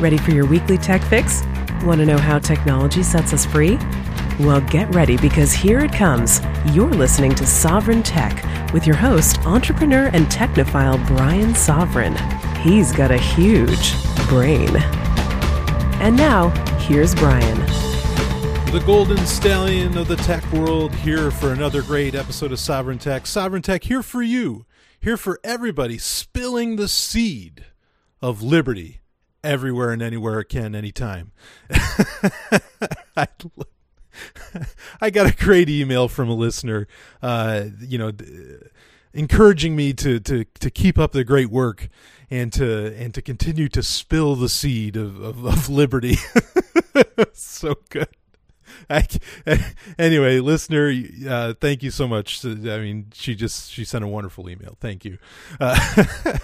Ready for your weekly tech fix? Want to know how technology sets us free? Well, get ready because here it comes. You're listening to Sovereign Tech with your host, entrepreneur and technophile Brian Sovereign. He's got a huge brain. And now, here's Brian. The golden stallion of the tech world here for another great episode of Sovereign Tech. Sovereign Tech here for you, here for everybody, spilling the seed of liberty everywhere and anywhere it can, anytime. I, I got a great email from a listener, uh, you know, encouraging me to, to, to keep up the great work and to and to continue to spill the seed of, of, of liberty. so good. I, anyway, listener, uh, thank you so much. I mean, she just she sent a wonderful email. Thank you. Uh,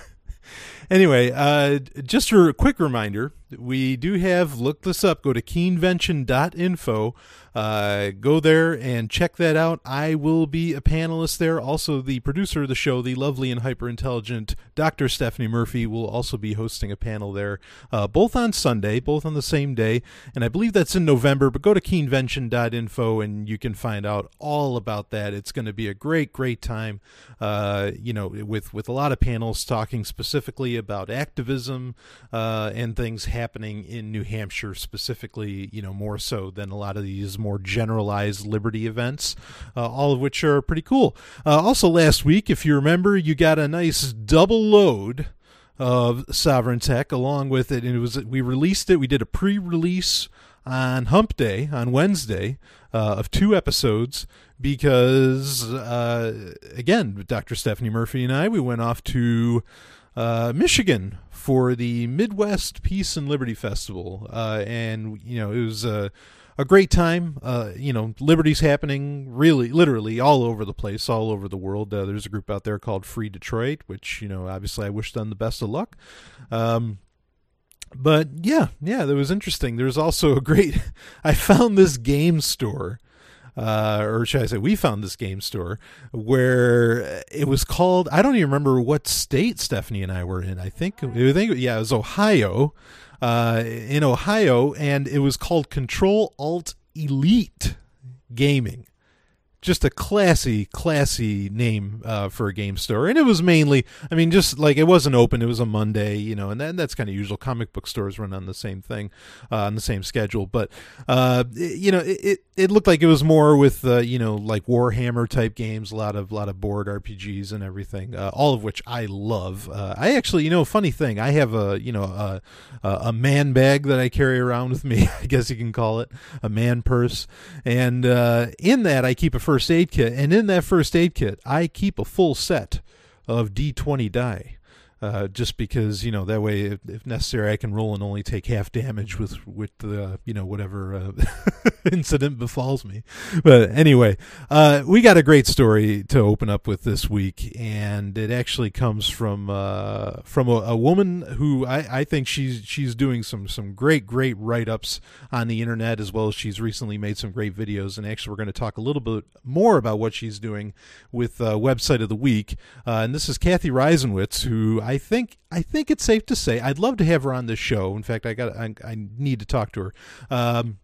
anyway, uh, just a quick reminder we do have look this up go to keenvention.info uh, go there and check that out. I will be a panelist there. Also the producer of the show the lovely and hyper intelligent dr stephanie murphy will also be hosting a panel there uh, both on sunday both on the same day. And i believe that's in november but go to keenvention.info and you can find out all about that. It's going to be a great great time uh, you know with with a lot of panels talking specifically about activism uh, and things happening happening in New Hampshire specifically, you know, more so than a lot of these more generalized liberty events, uh, all of which are pretty cool. Uh, also, last week, if you remember, you got a nice double load of Sovereign Tech along with it, and it was we released it. We did a pre-release on Hump Day on Wednesday uh, of two episodes because uh, again, Dr. Stephanie Murphy and I we went off to uh, Michigan for the Midwest Peace and Liberty Festival, uh, and you know it was a, a great time. Uh, you know, liberty's happening really, literally all over the place, all over the world. Uh, there's a group out there called Free Detroit, which you know, obviously, I wish them the best of luck. Um, but yeah, yeah, that was interesting. There's also a great. I found this game store uh, or should I say, we found this game store where it was called. I don't even remember what state Stephanie and I were in. I think, I think, yeah, it was Ohio. Uh, in Ohio, and it was called Control Alt Elite Gaming just a classy, classy name uh, for a game store. And it was mainly, I mean, just like it wasn't open. It was a Monday, you know, and that, that's kind of usual. Comic book stores run on the same thing, uh, on the same schedule. But uh, it, you know, it, it looked like it was more with uh, you know like Warhammer type games, a lot of lot of board RPGs and everything, uh, all of which I love. Uh, I actually, you know, funny thing, I have a you know a, a man bag that I carry around with me. I guess you can call it a man purse, and in that I keep a first aid kit, and in that first aid kit, I keep a full set of D20 die uh, just because you know that way, if, if, necessary, I can roll and only take half damage with with the you know whatever uh, incident befalls me. But anyway, uh, we got a great story to open up with this week, and it actually comes from uh, from a, a, woman who I, I think she's she's doing some some great great write ups on the internet as well as she's recently made some great videos. And actually, we're going to talk a little bit more about what she's doing with uh, website of the week. And this is Cathy Reisenwitz, who I I think I think it's safe to say I'd love to have her on this show. In fact, I got I, I need to talk to her. Um,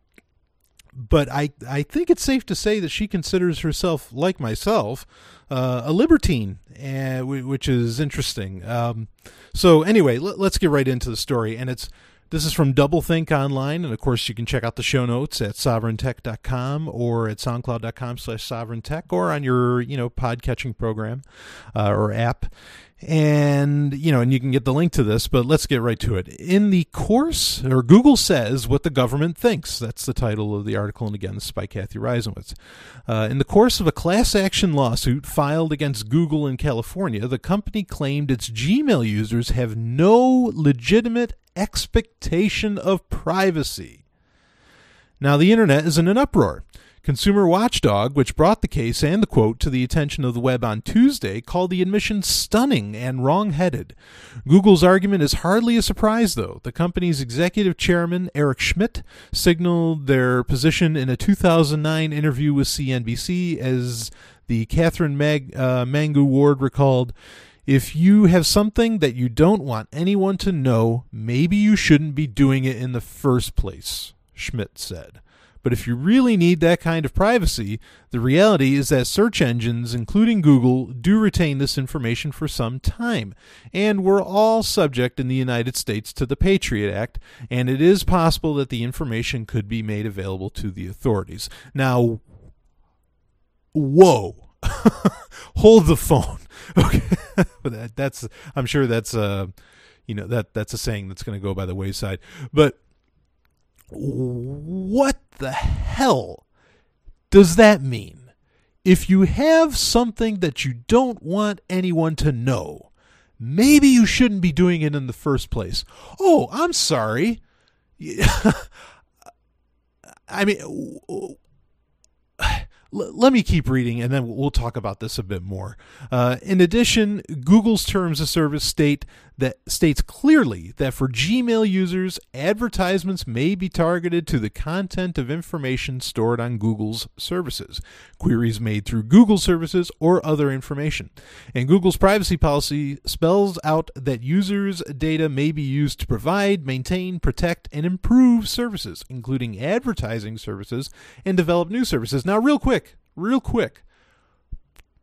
but I I think it's safe to say that she considers herself like myself uh, a libertine, uh, which is interesting. Um, so anyway, let, us get right into the story, and it's. This is from Doublethink Online, and of course you can check out the show notes at sovereigntech.com or at soundcloud.com slash sovereigntech or on your, you know, podcatching program uh, or app and you know and you can get the link to this but let's get right to it. In the course or google says what the government thinks. That's the title of the article. And again this is by cathy reisenwitz uh, in the course of a class action lawsuit filed against google in california the company claimed its gmail users have no legitimate expectation of privacy. Now the internet is in an uproar Consumer Watchdog, which brought the case and the quote to the attention of the web on Tuesday, called the admission stunning and wrong-headed. Google's argument is hardly a surprise, though. The company's executive chairman, Eric Schmidt, signaled their position in a 2009 interview with CNBC as the Katherine Mag- uh, Mangu Ward recalled. If you have something that you don't want anyone to know, maybe you shouldn't be doing it in the first place, Schmidt said. But if you really need that kind of privacy, the reality is that search engines, including Google, do retain this information for some time. And we're all subject in the United States to the Patriot Act, and it is possible that the information could be made available to the authorities. Now, whoa. Hold the phone. Okay. that, that's I'm sure that's uh you know that that's a saying that's going to go by the wayside. But what the hell does that mean? If you have something that you don't want anyone to know, maybe you shouldn't be doing it in the first place. Oh, I'm sorry. I mean, let me keep reading and then we'll talk about this a bit more. Uh, in addition, Google's terms of service state that states clearly that for Gmail users, advertisements may be targeted to the content of information stored on Google's services, queries made through Google services, or other information. And Google's privacy policy spells out that users' data may be used to provide, maintain, protect, and improve services, including advertising services, and develop new services. Now, real quick, real quick,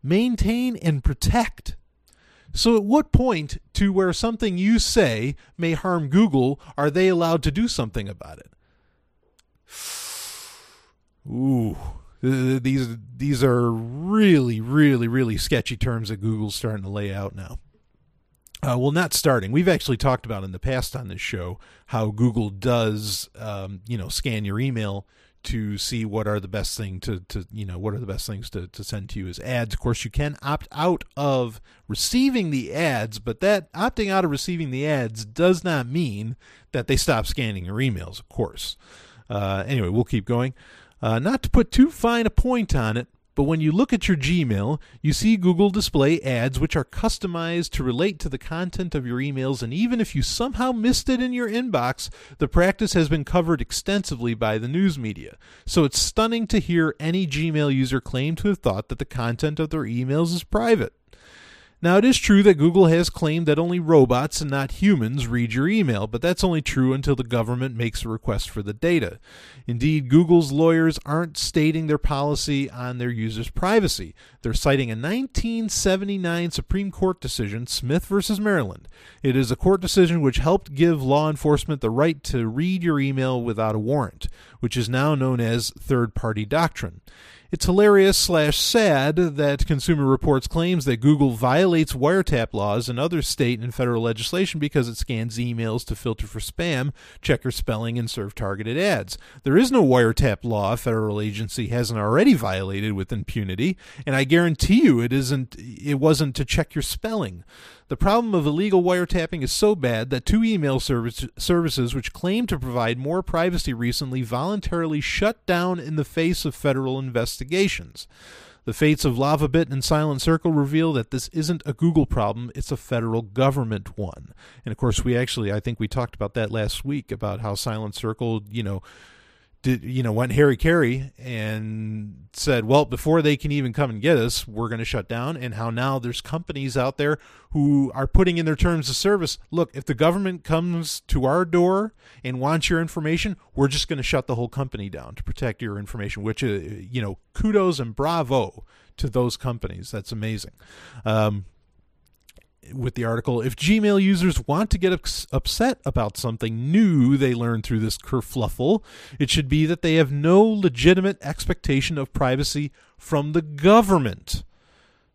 maintain and protect so, at what point to where something you say may harm Google are they allowed to do something about it? Ooh, these these are really, really, really sketchy terms that Google's starting to lay out now. Uh, well, not starting. We've actually talked about in the past on this show how Google does, um, you know, scan your email to see what are the best thing to, to you know what are the best things to, to send to you as ads. Of course you can opt out of receiving the ads but that opting out of receiving the ads does not mean that they stop scanning your emails of course. Uh, anyway we'll keep going. Uh, not to put too fine a point on it but when you look at your Gmail, you see Google display ads which are customized to relate to the content of your emails, and even if you somehow missed it in your inbox, the practice has been covered extensively by the news media. So it's stunning to hear any Gmail user claim to have thought that the content of their emails is private. Now, it is true that Google has claimed that only robots and not humans read your email, but that's only true until the government makes a request for the data. Indeed, Google's lawyers aren't stating their policy on their users' privacy. They're citing a 1979 Supreme Court decision, Smith v. Maryland. It is a court decision which helped give law enforcement the right to read your email without a warrant, which is now known as third party doctrine. It's hilarious slash sad that Consumer Reports claims that Google violates wiretap laws and other state and federal legislation because it scans emails to filter for spam, check your spelling, and serve targeted ads. There is no wiretap law a federal agency hasn't already violated with impunity, and I guarantee you it isn't it wasn't to check your spelling. The problem of illegal wiretapping is so bad that two email service, services which claim to provide more privacy recently voluntarily shut down in the face of federal investigations. The fates of LavaBit and Silent Circle reveal that this isn't a Google problem, it's a federal government one. And of course, we actually, I think we talked about that last week about how Silent Circle, you know, did you know went hara-kiri and said well before they can even come and get us we're going to shut down. And how now there's companies out there who are putting in their terms of service. Look if the government comes to our door and wants your information we're just going to shut the whole company down to protect your information which uh, you know kudos and bravo to those companies. That's amazing. Um, with the article if Gmail users want to get upset about something new they learn through this kerfluffle, it should be that they have no legitimate expectation of privacy from the government.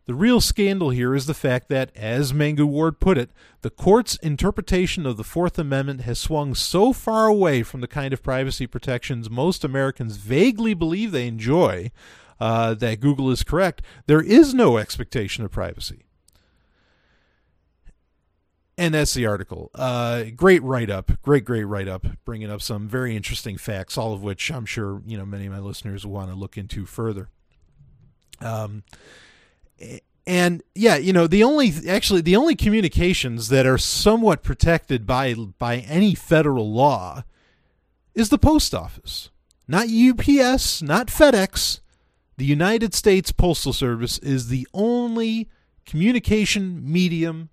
The real scandal here is the fact that, as Mangu Ward put it, the court's interpretation of the Fourth Amendment has swung so far away from the kind of privacy protections most Americans vaguely believe they enjoy uh, that Google is correct. There is no expectation of privacy and that's the article. Uh, great write up, great great write up, bringing up some very interesting facts, all of which I'm sure you know many of my listeners will want to look into further. Um, and yeah, you know the only actually the only communications that are somewhat protected by by any federal law is the post office, not UPS, not FedEx. The United States Postal Service is the only communication medium,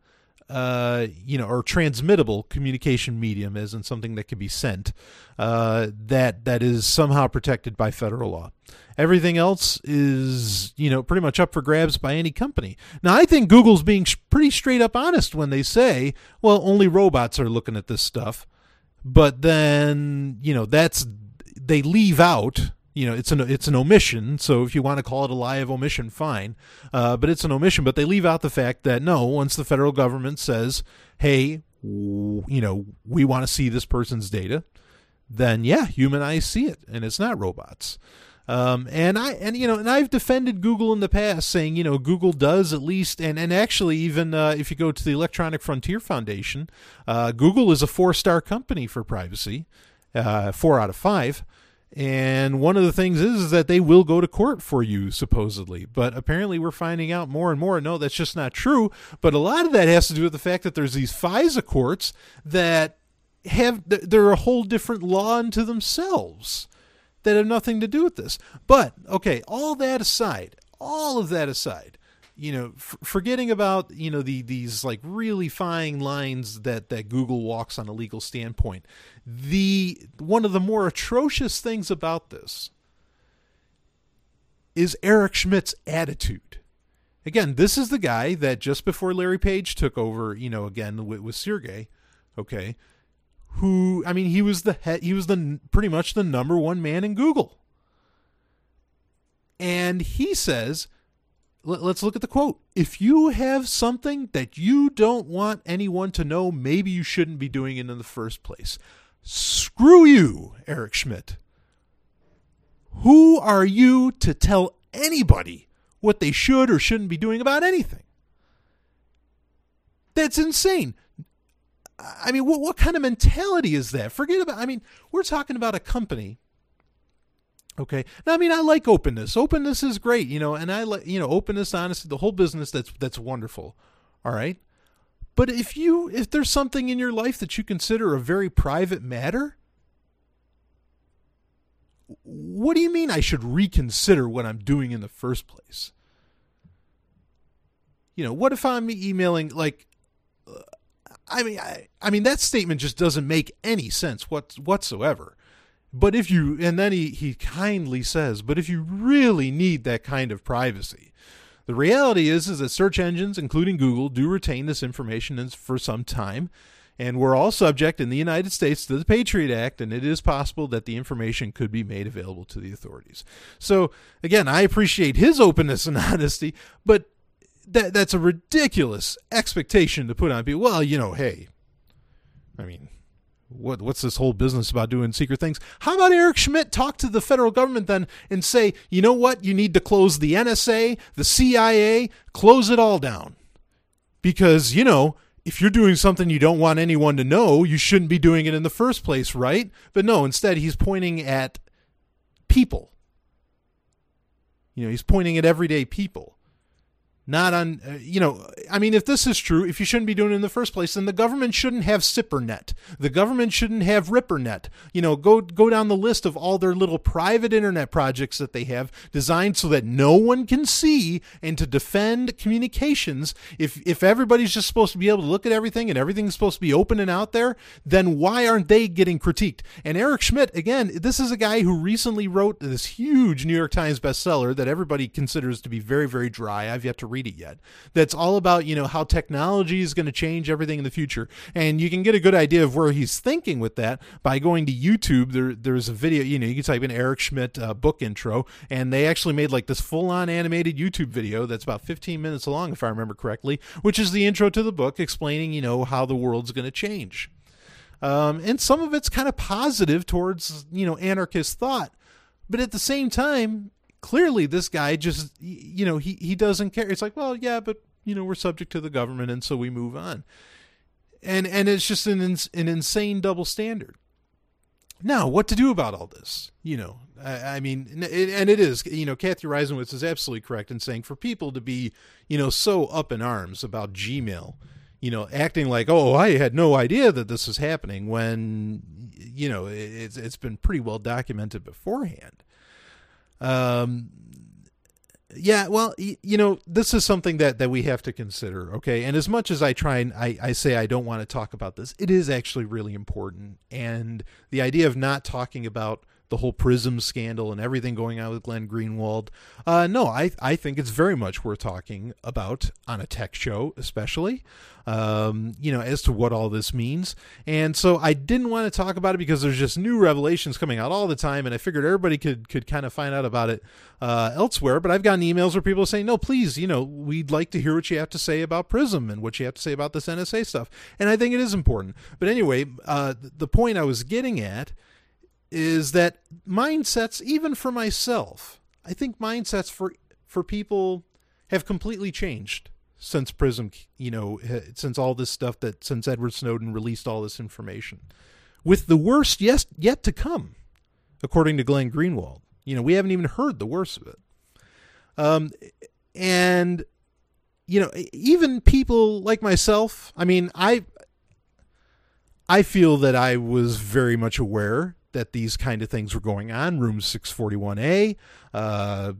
uh, you know, or transmittable communication medium, as in something that can be sent, uh, that that is somehow protected by federal law. Everything else is, you know, pretty much up for grabs by any company. Now, I think Google's being sh- pretty straight up honest when they say, well, only robots are looking at this stuff. But then, you know, that's they leave out you know it's an it's an omission so if you want to call it a lie of omission fine uh, but it's an omission but they leave out the fact that no once the federal government says hey w- you know we want to see this person's data then yeah human eyes see it and it's not robots um, and I and you know and I've defended Google in the past, saying you know Google does at least and and actually even uh, if you go to the Electronic Frontier Foundation, uh, Google is a four star company for privacy, uh, four out of five. And one of the things is, is, that they will go to court for you, supposedly. But apparently, we're finding out more and more. No, that's just not true. But a lot of that has to do with the fact that there's these FISA courts that have, they're a whole different law unto themselves that have nothing to do with this. But, okay, all that aside, all of that aside, you know, f- forgetting about you know the these like really fine lines that that Google walks on a legal standpoint. The one of the more atrocious things about this is Eric Schmidt's attitude. Again, this is the guy that just before Larry Page took over, you know, again with, with Sergey, okay, who I mean, he was the head, he was the pretty much the number one man in Google, and he says let's look at the quote. If you have something that you don't want anyone to know, maybe you shouldn't be doing it in the first place. Screw you, Eric Schmidt. Who are you to tell anybody what they should or shouldn't be doing about anything? That's insane. I mean, what, what kind of mentality is that? Forget about, I mean, we're talking about a company Okay. Now, I mean, I like openness. Openness is great, you know, and I like, you know, openness, honesty, the whole business. That's that's wonderful. All right. But if you if there's something in your life that you consider a very private matter, what do you mean I should reconsider what I'm doing in the first place? You know, what if I'm emailing like uh, I mean I, I mean that statement just doesn't make any sense what whatsoever. But if you, and then he, he kindly says, but if you really need that kind of privacy, the reality is, is that search engines, including Google, do retain this information for some time. And we're all subject in the United States to the Patriot Act, and it is possible that the information could be made available to the authorities. So, again, I appreciate his openness and honesty, but that that's a ridiculous expectation to put on people. Well, you know, hey, I mean, what what's this whole business about doing secret things? How about Eric Schmidt talk to the federal government then and say, you know what, you need to close the NSA, the CIA, close it all down. Because, you know, if you're doing something you don't want anyone to know, you shouldn't be doing it in the first place, right? But no, instead he's pointing at people. You know, he's pointing at everyday people not on uh, you know i mean if this is true if you shouldn't be doing it in the first place then the government shouldn't have SIPRNet the government shouldn't have rippernet. You know go go down the list of all their little private internet projects that they have designed so that no one can see and to defend communications. If if everybody's just supposed to be able to look at everything and everything's supposed to be open and out there then why aren't they getting critiqued? And eric schmidt again this is a guy who recently wrote this huge new york times bestseller that everybody considers to be very very dry. I've yet to read read it yet. That's all about, you know, how technology is going to change everything in the future. And you can get a good idea of where he's thinking with that by going to YouTube. There, there's a video, you know, you can type in Eric Schmidt uh, book intro, and they actually made like this full on animated YouTube video that's about 15 minutes long, if I remember correctly, which is the intro to the book explaining, you know, how the world's going to change. Um, and some of it's kind of positive towards, you know, anarchist thought. But at the same time, clearly this guy just you know he he doesn't care. It's like well yeah but you know we're subject to the government and so we move on. And and it's just an an insane double standard. Now what to do about all this? You know i, I mean and it is you know cathy reisenwitz is absolutely correct in saying for people to be you know so up in arms about gmail you know acting like oh i had no idea that this was happening when you know it's it's been pretty well documented beforehand um, Yeah, well, you know, this is something that, that we have to consider, okay? And as much as I try and I, I say I don't want to talk about this, it is actually really important. And the idea of not talking about the whole Prism scandal and everything going on with Glenn Greenwald. Uh, no, I I think it's very much worth talking about on a tech show, especially. Um, you know, as to what all this means. And so I didn't want to talk about it because there's just new revelations coming out all the time, and I figured everybody could could kind of find out about it uh, elsewhere. But I've gotten emails where people are saying, "No, please, you know, we'd like to hear what you have to say about Prism and what you have to say about this NSA stuff." And I think it is important. But anyway, uh, the point I was getting at is that mindsets, even for myself, I think mindsets for for people have completely changed since Prism, you know, since all this stuff that since Edward Snowden released all this information, with the worst yes yet to come, according to Glenn Greenwald. You know, we haven't even heard the worst of it. Um, and you know, even people like myself. I mean, I I feel that I was very much aware that these kind of things were going on. Room 641A, uh,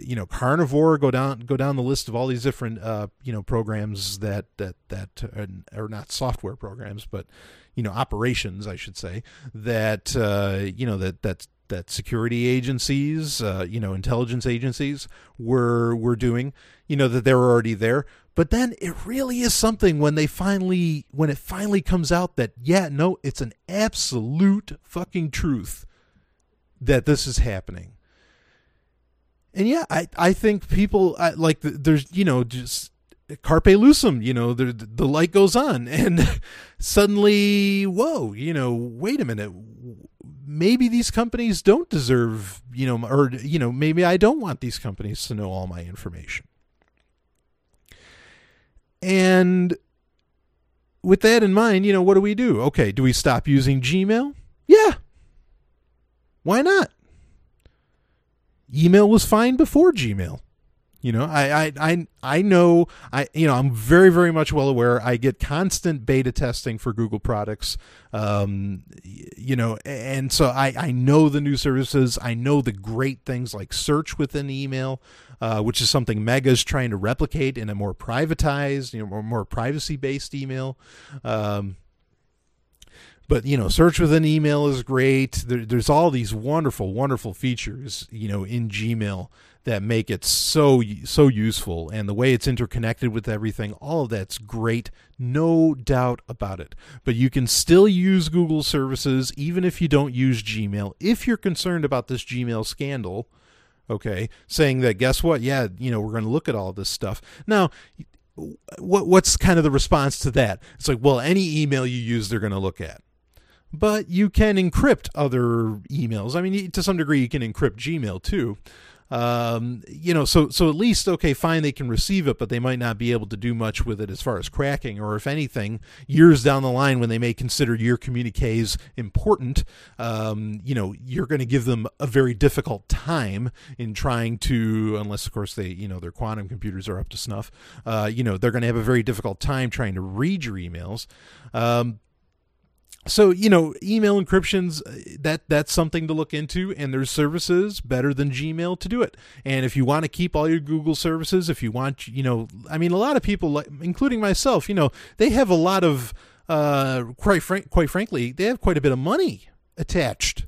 you know, Carnivore. Go down, go down the list of all these different, uh, you know, programs that that that are not software programs, but you know, operations, I should say. That uh, you know that that that security agencies, uh, you know, intelligence agencies were were doing. You know that they were already there. But then it really is something when they finally when it finally comes out that yeah, no, it's an absolute fucking truth that this is happening. And yeah, I I think people I, like there's you know just carpe lucem, you know, the the light goes on and suddenly whoa, you know, wait a minute. Maybe these companies don't deserve, you know, or you know, maybe I don't want these companies to know all my information. And with that in mind, you know, what do we do? Okay, do we stop using Gmail? Yeah. Why not? Email was fine before Gmail. You know, I, I, I, I know, I, you know, I'm very, very much well aware. I get constant beta testing for Google products, um, you know, and so I, I know the new services. I know the great things like search within email, uh, which is something Mega is trying to replicate in a more privatized, you know, more, more privacy based email. Um, but you know search within email is great there, there's all these wonderful wonderful features you know in gmail that make it so so useful and the way it's interconnected with everything all of that's great no doubt about it. But you can still use google services even if you don't use gmail. If you're concerned about this gmail scandal okay saying that guess what? Yeah you know we're going to look at all this stuff. Now what what's kind of the response to that? It's like well any email you use they're going to look at. But you can encrypt other emails. I mean to some degree you can encrypt gmail too um, you know, so so at least okay, fine, they can receive it, but they might not be able to do much with it as far as cracking, or if anything, years down the line when they may consider your communiques important, um, you know, you're going to give them a very difficult time in trying to, unless of course they, you know, their quantum computers are up to snuff. Uh, you know, they're going to have a very difficult time trying to read your emails. Um, so you know email encryptions uh, that that's something to look into and there's services better than gmail to do it. And if you want to keep all your google services if you want you know i mean a lot of people including myself you know they have a lot of uh quite quite frankly they have quite a bit of money attached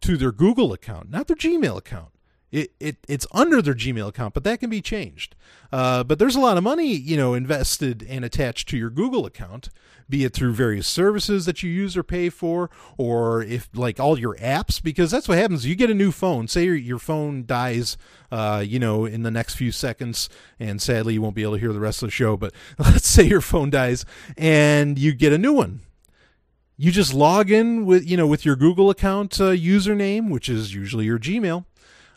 to their google account not their gmail account it, it it's under their Gmail account, but that can be changed. Uh, but there's a lot of money, you know, invested and attached to your Google account, be it through various services that you use or pay for, or if like all your apps, because that's what happens. You get a new phone. Say your, your phone dies, uh, you know, in the next few seconds, and sadly you won't be able to hear the rest of the show. But let's say your phone dies and you get a new one you just log in with you know with your Google account uh, username, which is usually your Gmail,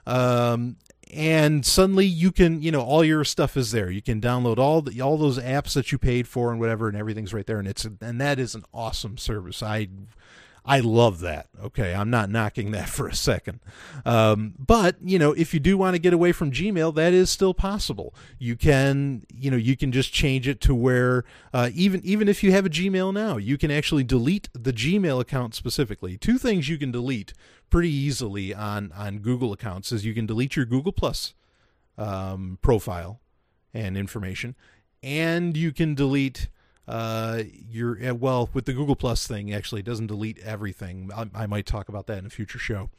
um, and suddenly you can you know all your stuff is there. You can download all the, all those apps that you paid for and whatever and everything's right there and it's and that is an awesome service. I I love that. Okay, I'm not knocking that for a second. Um, but you know, if you do want to get away from Gmail, that is still possible. You can, you know, you can just change it to where uh, even even if you have a Gmail now, you can actually delete the Gmail account specifically. Two things you can delete pretty easily on on Google accounts is you can delete your Google Plus um, profile and information, and you can delete uh, your uh, well with the Google Plus thing. Actually, it doesn't delete everything. I, I might talk about that in a future show.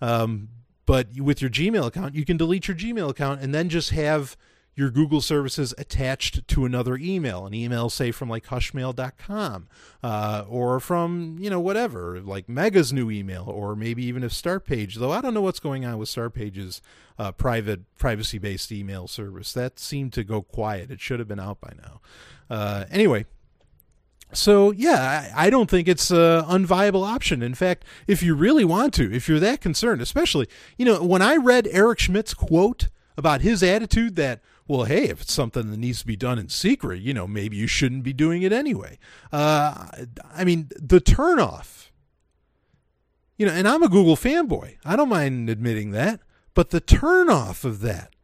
Um, but with your Gmail account, you can delete your Gmail account and then just have your Google services attached to another email, an email, say, from like hushmail.com uh, or from, you know, whatever, like Mega's new email, or maybe even if Startpage, though I don't know what's going on with Startpage's uh, private, privacy based email service. That seemed to go quiet. It should have been out by now. Uh, anyway, so yeah, I, I don't think it's an unviable option. In fact, if you really want to, if you're that concerned, especially, you know, when I read Eric Schmidt's quote about his attitude that well, hey, if it's something that needs to be done in secret, you know, maybe you shouldn't be doing it anyway. Uh, I mean, the turnoff, you know, and I'm a Google fanboy. I don't mind admitting that, but the turnoff of that,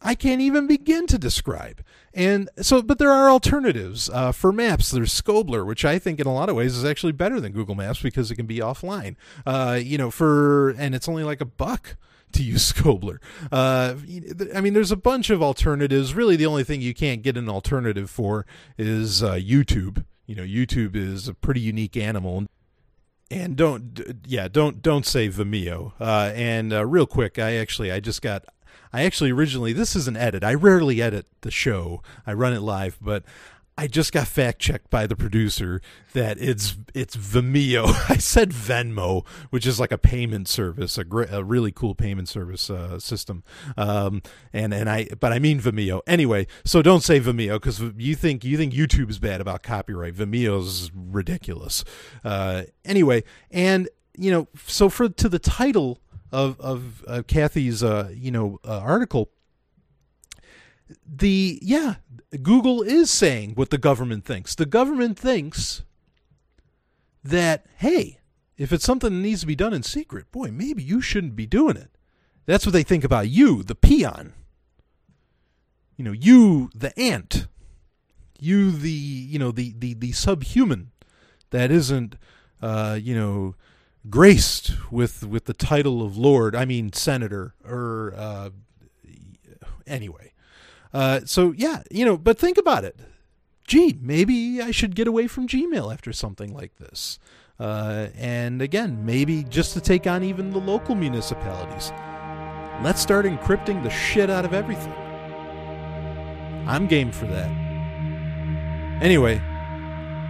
I can't even begin to describe. And so, but there are alternatives uh, for maps. There's Skobbler, which I think in a lot of ways is actually better than Google Maps because it can be offline. Uh, you know, for and it's only like a buck to use Skobbler. Uh, I mean, there's a bunch of alternatives. Really, the only thing you can't get an alternative for is uh, YouTube. You know, YouTube is a pretty unique animal. And don't, yeah, don't don't say Vimeo. Uh, and uh, real quick, I actually I just got I actually originally this is an edit. I rarely edit the show. I run it live, but I just got fact checked by the producer that it's it's Vimeo. I said Venmo, which is like a payment service, a, gr- a really cool payment service uh, system. Um, and and I but I mean Vimeo anyway. So don't say Vimeo because you think you think YouTube is bad about copyright. Vimeo's ridiculous. Uh, anyway, and you know, so for to the title of of Cathy's uh, you know uh, article the yeah google is saying what the government thinks. The government thinks that hey if it's something that needs to be done in secret boy maybe you shouldn't be doing it. That's what they think about you the peon. You know you the ant. You the you know the the, the subhuman that isn't uh you know graced with with the title of lord i mean senator or uh anyway uh, so yeah, you know, but think about it. Gee, maybe I should get away from Gmail after something like this. Uh, and again, maybe just to take on even the local municipalities. Let's start encrypting the shit out of everything. I'm game for that. Anyway,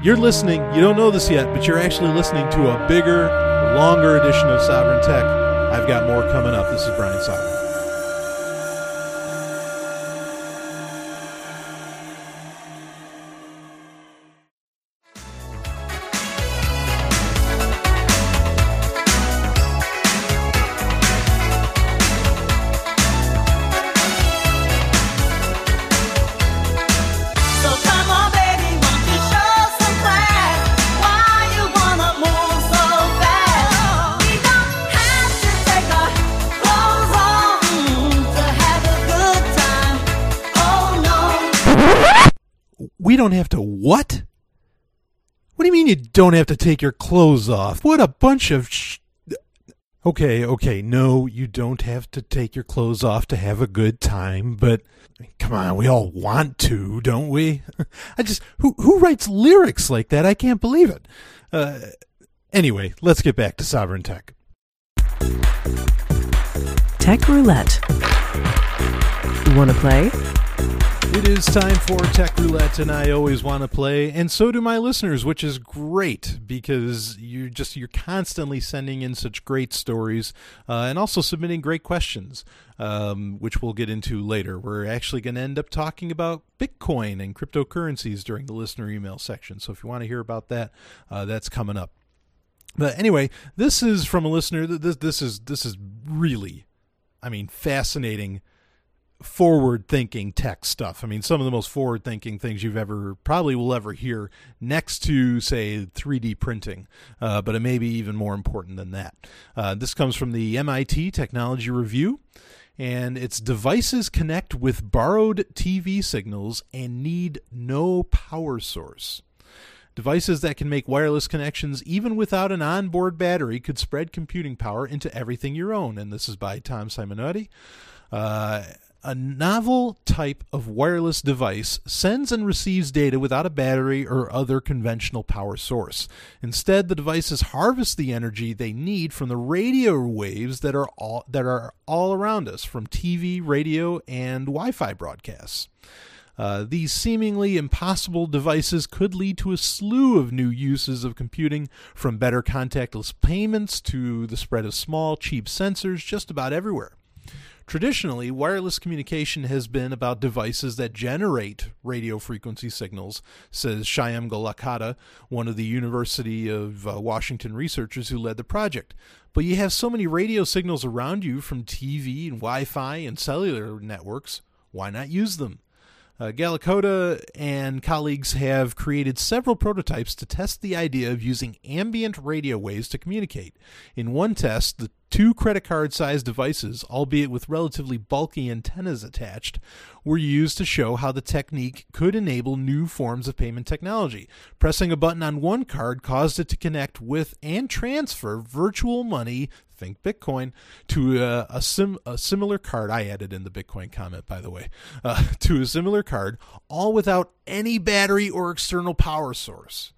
you're listening. You don't know this yet, but you're actually listening to a bigger, longer edition of Sovereign Tech. I've got more coming up. This is Brian Sovereign. Don't have to what? What do you mean you don't have to take your clothes off? What a bunch of sh- Okay, okay, no, you don't have to take your clothes off to have a good time, but come on, we all want to, don't we? I just who who writes lyrics like that? I can't believe it. Uh, anyway, let's get back to sovereign tech. Tech roulette. You Want to play? It is time for Tech Roulette, and I always want to play, and so do my listeners, which is great because you're just you're constantly sending in such great stories, uh, and also submitting great questions, um, which we'll get into later. We're actually going to end up talking about Bitcoin and cryptocurrencies during the listener email section. So if you want to hear about that, uh, that's coming up. But anyway, this is from a listener. This this is this is really, I mean, fascinating forward thinking tech stuff. I mean, some of the most forward thinking things you've ever probably will ever hear next to, say, 3D printing, uh, but it may be even more important than that. Uh, this comes from the MIT Technology Review. And its devices connect with borrowed TV signals and need no power source. Devices that can make wireless connections even without an onboard battery could spread computing power into everything you own. And this is by Tom Simonotti. Uh, a novel type of wireless device sends and receives data without a battery or other conventional power source. Instead, the devices harvest the energy they need from the radio waves that are all, that are all around us from TV, radio, and Wi-Fi broadcasts. Uh, these seemingly impossible devices could lead to a slew of new uses of computing, from better contactless payments to the spread of small, cheap sensors just about everywhere. Traditionally, wireless communication has been about devices that generate radio frequency signals, says Shyam Gollakota, one of the University of uh, Washington researchers who led the project. But you have so many radio signals around you from TV and Wi Fi and cellular networks, why not use them? Uh, and colleagues have created several prototypes to test the idea of using ambient radio waves to communicate. In one test, the two credit card sized devices, albeit with relatively bulky antennas attached, were used to show how the technique could enable new forms of payment technology. Pressing a button on one card caused it to connect with and transfer virtual money think Bitcoin, to a, a, sim, a similar card. I added in the Bitcoin comment, by the way, uh, to a similar card, all without any battery or external power source.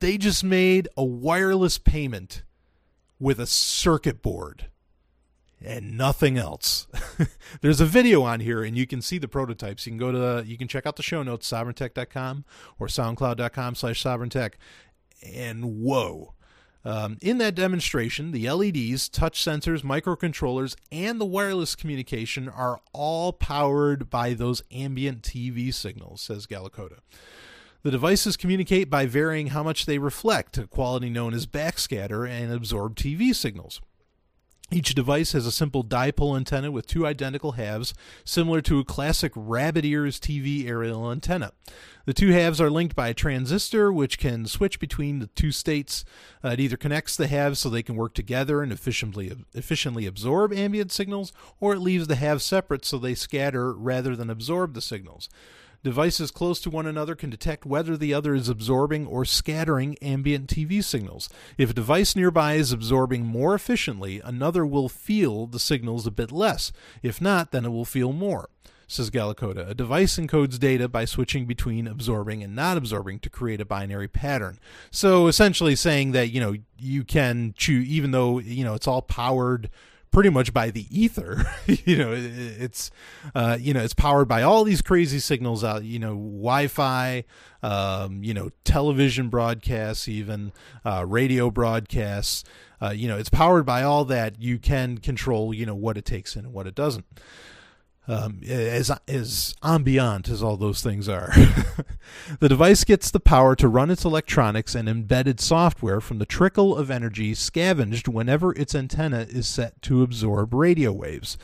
They just made a wireless payment with a circuit board and nothing else. There's a video on here, and you can see the prototypes. You can go to you can check out the show notes, sovereigntech.com or soundcloud.com slash sovereigntech. And whoa, um, in that demonstration, the LEDs, touch sensors, microcontrollers, and the wireless communication are all powered by those ambient TV signals, says Gollakota. The devices communicate by varying how much they reflect, a quality known as backscatter, and absorb TV signals. Each device has a simple dipole antenna with two identical halves, similar to a classic rabbit ears TV aerial antenna. The two halves are linked by a transistor, which can switch between the two states. Uh, it either connects the halves so they can work together and efficiently efficiently absorb ambient signals, or it leaves the halves separate so they scatter rather than absorb the signals. Devices close to one another can detect whether the other is absorbing or scattering ambient TV signals. If a device nearby is absorbing more efficiently, another will feel the signals a bit less. If not, then it will feel more. Says Gollakota. A device encodes data by switching between absorbing and not absorbing to create a binary pattern. So essentially saying that, you know, you can choose, even though, you know, it's all powered pretty much by the ether. you know, it's uh, you know it's powered by all these crazy signals out. You know, Wi-Fi, um, you know, television broadcasts, even uh, radio broadcasts. Uh, you know, it's powered by all that. You can control, you know, what it takes in and what it doesn't um, as as ambient as all those things are. the device gets the power to run its electronics and embedded software from the trickle of energy scavenged whenever its antenna is set to absorb radio waves.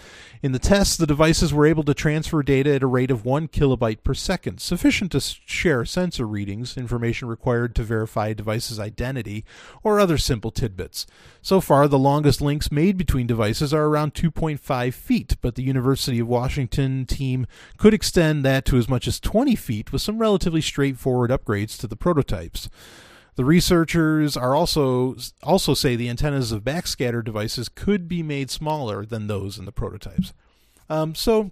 In the tests, the devices were able to transfer data at a rate of 1 kilobyte per second, sufficient to share sensor readings, information required to verify a device's identity, or other simple tidbits. So far, the longest links made between devices are around 2.5 feet, but the University of Washington team could extend that to as much as 20 feet with some relatively straightforward upgrades to the prototypes. The researchers are also also say the antennas of backscatter devices could be made smaller than those in the prototypes. Um, so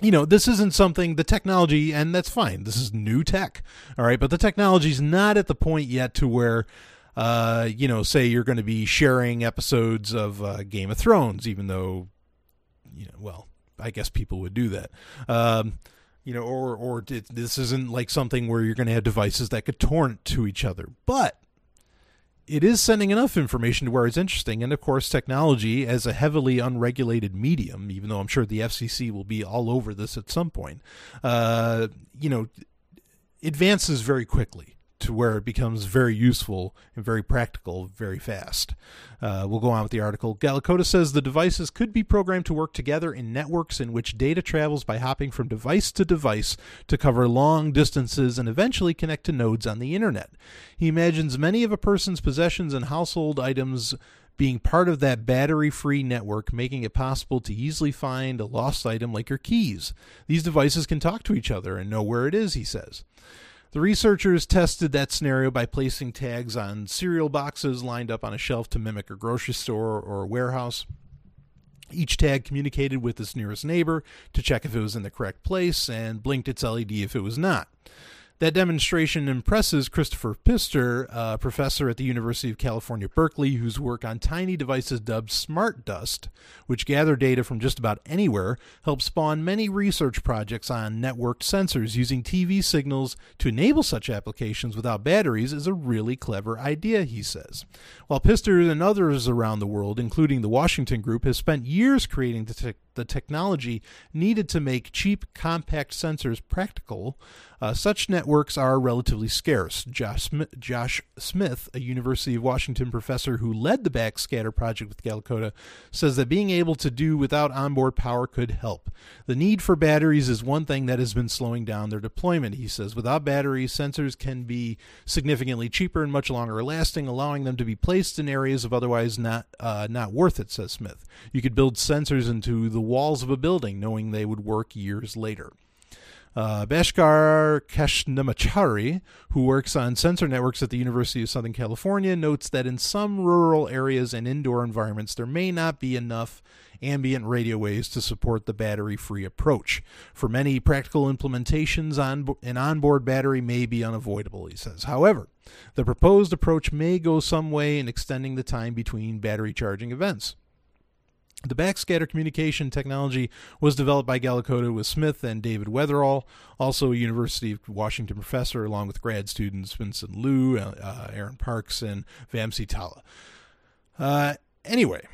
you know, this isn't something, the technology, and that's fine. This is new tech. All right. But the technology is not at the point yet to where, uh, you know, say you're going to be sharing episodes of uh, Game of Thrones, even though, you know, well, I guess people would do that. Um, you know, or or this isn't like something where you're going to have devices that could torrent to each other, but it is sending enough information to where it's interesting. And of course, technology as a heavily unregulated medium, even though I'm sure the FCC will be all over this at some point, uh, you know, advances very quickly to where it becomes very useful and very practical very fast. Uh, we'll go on with the article. Gollakota says the devices could be programmed to work together in networks in which data travels by hopping from device to device to cover long distances and eventually connect to nodes on the internet. He imagines many of a person's possessions and household items being part of that battery free network, making it possible to easily find a lost item like your keys. These devices can talk to each other and know where it is, he says. The researchers tested that scenario by placing tags on cereal boxes lined up on a shelf to mimic a grocery store or a warehouse. Each tag communicated with its nearest neighbor to check if it was in the correct place and blinked its LED if it was not. That demonstration impresses Kristofer Pister, a professor at the University of California, Berkeley, whose work on tiny devices dubbed Smart Dust, which gather data from just about anywhere, helped spawn many research projects on networked sensors using TV signals to enable such applications without batteries is a really clever idea, he says. While Pister and others around the world, including the Washington Group, have spent years creating the, te- the technology needed to make cheap, compact sensors practical, uh, such networks are relatively scarce. Josh, Josh Smith, a University of Washington professor who led the backscatter project with Gollakota, says that being able to do without onboard power could help. The need for batteries is one thing that has been slowing down their deployment, he says. Without batteries, sensors can be significantly cheaper and much longer lasting, allowing them to be placed in areas of otherwise not uh, not worth it, says Smith. You could build sensors into the walls of a building knowing they would work years later. Uh, Bhaskar Krishnamachari, who works on sensor networks at the University of Southern California, notes that in some rural areas and indoor environments, there may not be enough ambient radio waves to support the battery free approach. For many practical implementations, on, an onboard battery may be unavoidable, he says. However, the proposed approach may go some way in extending the time between battery charging events. The backscatter communication technology was developed by Gollakota with Smith and David Wetherall, also a University of Washington professor, along with grad students Vincent Liu, uh, Aaron Parks, and Vamsi Talla. Uh, anyway,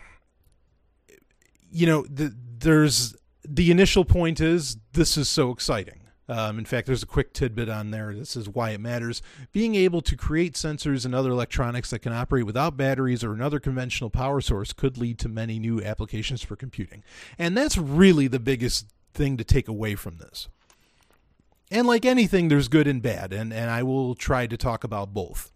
you know, the, there's the initial point is this is so exciting. Um, in fact, there's a quick tidbit on there. This is why it matters. Being able to create sensors and other electronics that can operate without batteries or another conventional power source could lead to many new applications for computing. And that's really the biggest thing to take away from this. And like anything, there's good and bad, and, and I will try to talk about both.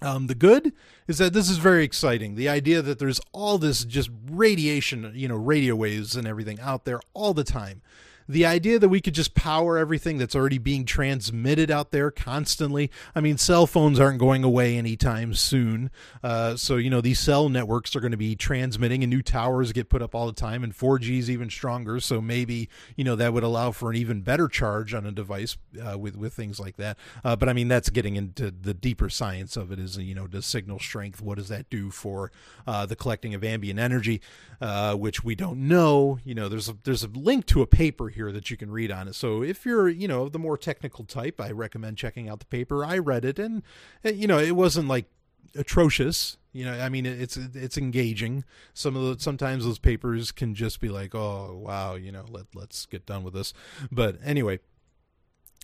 Um, the good is that this is very exciting. The idea that there's all this just radiation, you know, radio waves and everything out there all the time the idea that we could just power everything that's already being transmitted out there constantly. I mean, cell phones aren't going away anytime soon. Uh, so, you know, these cell networks are going to be transmitting and new towers get put up all the time, and 4G is even stronger. So maybe, you know, that would allow for an even better charge on a device uh, with, with things like that. Uh, but I mean, that's getting into the deeper science of it is, you know, does signal strength, what does that do for uh, the collecting of ambient energy, uh, which we don't know. You know, there's a, there's a link to a paper here that you can read on it. So if you're, you know, the more technical type, I recommend checking out the paper. I read it and, eh, you know, it wasn't like atrocious. You know, I mean, it's it's engaging. Some of the sometimes those papers can just be like, oh wow, you know, let let's get done with this. But anyway,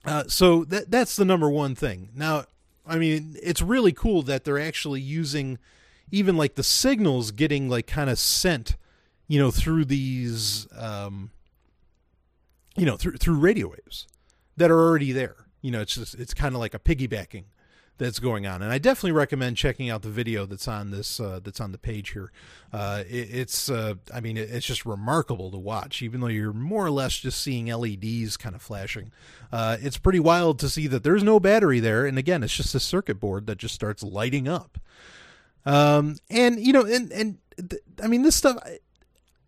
uh, so that that's the number one thing. Now, I mean, it's really cool that they're actually using even like the signals getting like kind of sent, you know, through these um, you know, through through radio waves that are already there. You know, it's just it's kind of like a piggybacking that's going on, and I definitely recommend checking out the video that's on this uh, that's on the page here. Uh, it, it's uh, I mean, it, it's just remarkable to watch, even though you're more or less just seeing LEDs kind of flashing. Uh, it's pretty wild to see that there's no battery there, and again, it's just a circuit board that just starts lighting up. Um, and you know, and and th- I mean, this stuff. I,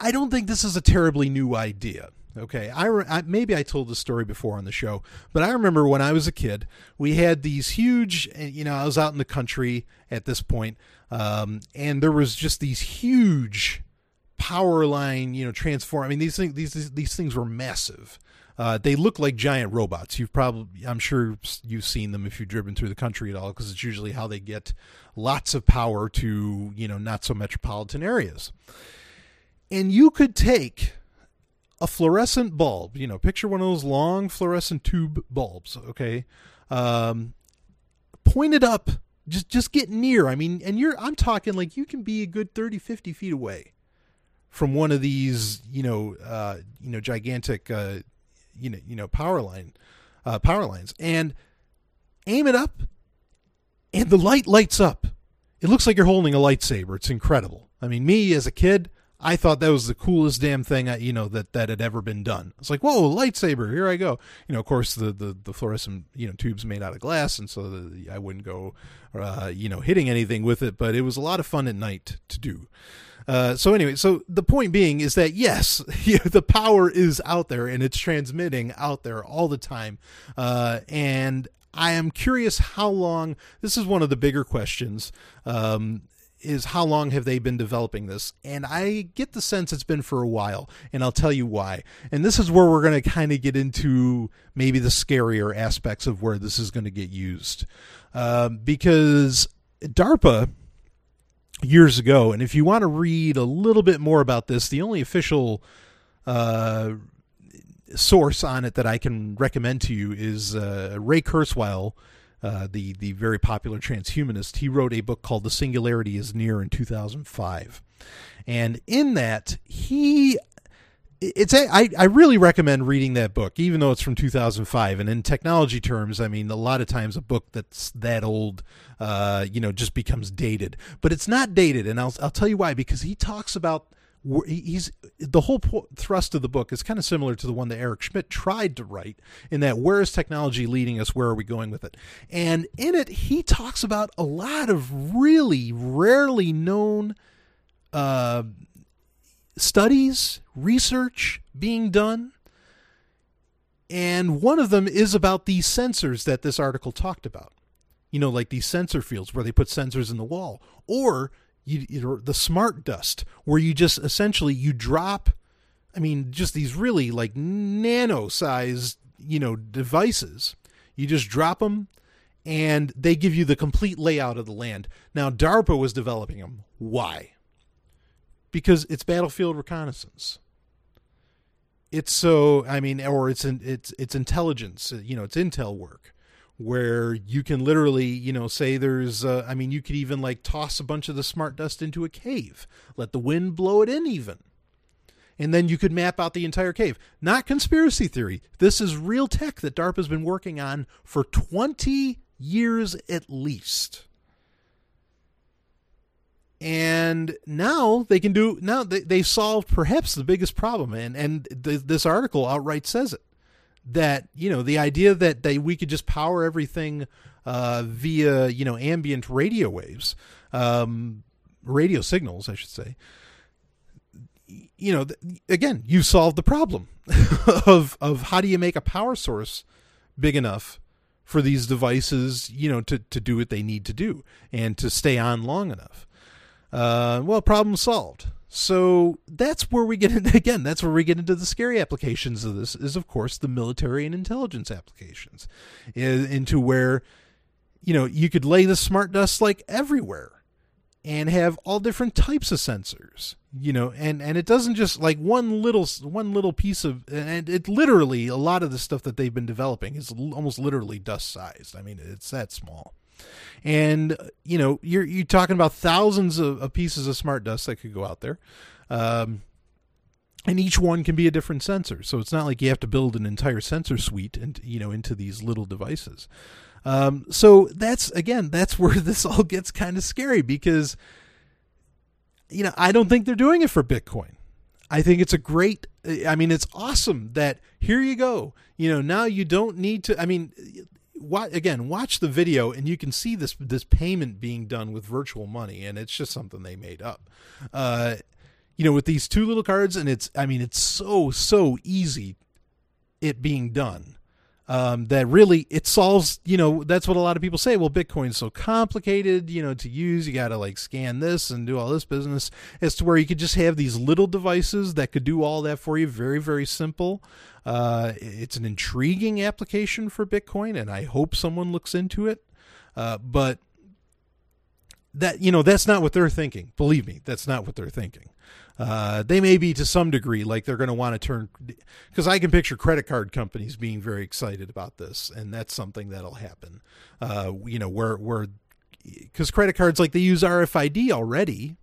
I don't think this is a terribly new idea. Okay, I, I, maybe I told the story before on the show, but I remember when I was a kid, we had these huge. You know, I was out in the country at this point, um, and there was just these huge power line. You know, transform. I mean, these things these these things were massive. Uh, they look like giant robots. You've probably, I'm sure you've seen them if you've driven through the country at all, because it's usually how they get lots of power to you know not so metropolitan areas. And you could take a fluorescent bulb. You know, picture one of those long fluorescent tube bulbs. Okay, um, point it up. Just just get near. I mean, and you're I'm talking like you can be a good 30, 50 feet away from one of these. You know, uh, you know, gigantic. Uh, you know, you know, power line, uh, power lines, and aim it up, and the light lights up. It looks like you're holding a lightsaber. It's incredible. I mean, me as a kid, I thought that was the coolest damn thing, I, you know, that that had ever been done. It's like, whoa, lightsaber, here I go. You know, of course, the the, the fluorescent you know tubes made out of glass, and so the, I wouldn't go, uh, you know, hitting anything with it. But it was a lot of fun at night to do. Uh, so anyway, so the point being is that yes, the power is out there and it's transmitting out there all the time, uh, and I am curious how long. This is one of the bigger questions. Um, is how long have they been developing this? And I get the sense it's been for a while, and I'll tell you why. And this is where we're going to kind of get into maybe the scarier aspects of where this is going to get used. Um, because DARPA years ago. And if you want to read a little bit more about this, the only official uh, source on it that I can recommend to you is uh, Ray Kurzweil, uh, the the very popular transhumanist. He wrote a book called "The Singularity Is Near" in 2005, and in that he it's a, I, I really recommend reading that book even though it's from 2005 and in technology terms i mean a lot of times a book that's that old uh, you know just becomes dated but it's not dated and i'll, I'll tell you why because he talks about he's the whole thrust of the book is kind of similar to the one that Eric Schmidt tried to write in that where is technology leading us where are we going with it and in it he talks about a lot of really rarely known uh, studies, research being done. And one of them is about these sensors that this article talked about. You know, like these sensor fields where they put sensors in the wall, or you, you the smart dust where you just essentially you drop. I mean, just these really like nano sized, you know, devices. You just drop them and they give you the complete layout of the land. Now, DARPA was developing them. Why? because it's battlefield reconnaissance. It's so I mean, or it's in, it's it's intelligence. You know, it's intel work where you can literally, you know, say there's. Uh, I mean, you could even like toss a bunch of the smart dust into a cave, let the wind blow it in, even. And then you could map out the entire cave. Not conspiracy theory. This is real tech that DARPA's been working on for 20 years at least and now they can do now they, they've solved perhaps the biggest problem and and th- this article outright says it that you know the idea that they we could just power everything uh, via you know ambient radio waves um, radio signals i should say you know th- again you solved the problem of of how do you make a power source big enough for these devices you know to to do what they need to do and to stay on long enough uh, well, problem solved. So that's where we get into again. That's where we get into the scary applications of this. Is of course the military and intelligence applications, into where you know you could lay the smart dust like everywhere, and have all different types of sensors. You know, and and it doesn't just like one little one little piece of, and it literally a lot of the stuff that they've been developing is almost literally dust sized. I mean, it's that small and you know you're you're talking about thousands of, of pieces of smart dust that could go out there. Um, and each one can be a different sensor. So it's not like you have to build an entire sensor suite and you know into these little devices. Um, so that's again that's where this all gets kind of scary because you know i don't think they're doing it for bitcoin. I think it's a great i mean it's awesome that here you go. You know now you don't need to i mean again, watch the video and you can see this this payment being done with virtual money, and it's just something they made up. Uh, you know, with these two little cards, and it's I mean, it's so so easy it being done um, that really it solves you know that's what a lot of people say well bitcoin's so complicated you know to use you got to like scan this and do all this business. As to where you could just have these little devices that could do all that for you. Very very simple uh, it's an intriguing application for Bitcoin, and I hope someone looks into it. Uh, but that you know that's not what they're thinking. Believe me, that's not what they're thinking. Uh, they may be to some degree like they're going to want to turn because I can picture credit card companies being very excited about this, and that's something that'll happen. Uh, you know, where where because credit cards like they use RFID already,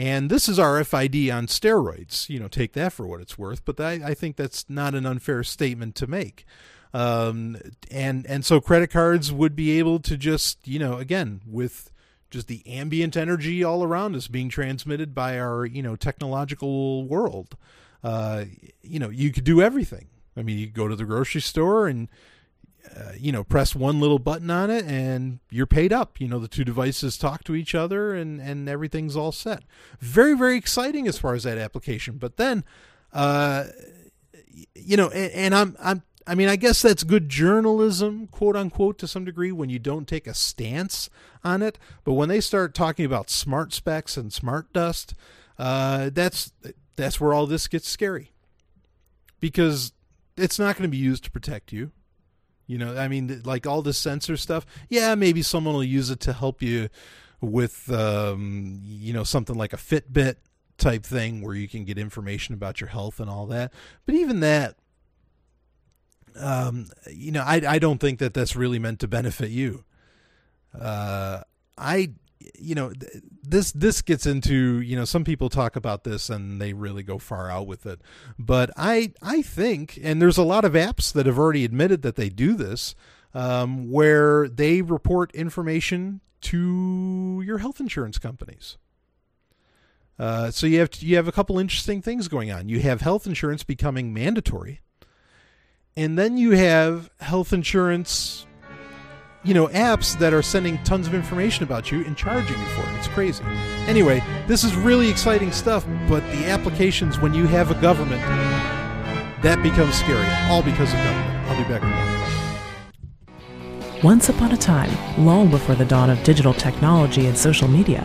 and this is RFID on steroids. You know, take that for what it's worth. But I, I think that's not an unfair statement to make. Um, and and so credit cards would be able to just you know again with just the ambient energy all around us being transmitted by our you know technological world. Uh, you know, you could do everything. I mean, you go to the grocery store and uh, you know press one little button on it and you're paid up you know the two devices talk to each other and and everything's all set very very exciting as far as that application but then uh you know and, and i'm i'm I mean, I guess that's good journalism, quote unquote, to some degree, when you don't take a stance on it. But when they start talking about smart specs and smart dust, uh, that's that's where all this gets scary, because it's not going to be used to protect you. You know, I mean, like all the sensor stuff. Yeah, maybe someone will use it to help you with, um, you know, something like a Fitbit type thing where you can get information about your health and all that. But even that, um, you know, I I don't think that that's really meant to benefit you. Uh, I you know this this gets into you know some people talk about this and they really go far out with it. But i i think and there's a lot of apps that have already admitted that they do this um, where they report information to your health insurance companies. Uh, so you have you have a couple interesting things going on. You have health insurance becoming mandatory. And then you have health insurance you know apps that are sending tons of information about you and charging you for it it's crazy anyway this is really exciting stuff but the applications when you have a government that becomes scary all because of government i'll be back Once upon a time, long before the dawn of digital technology and social media,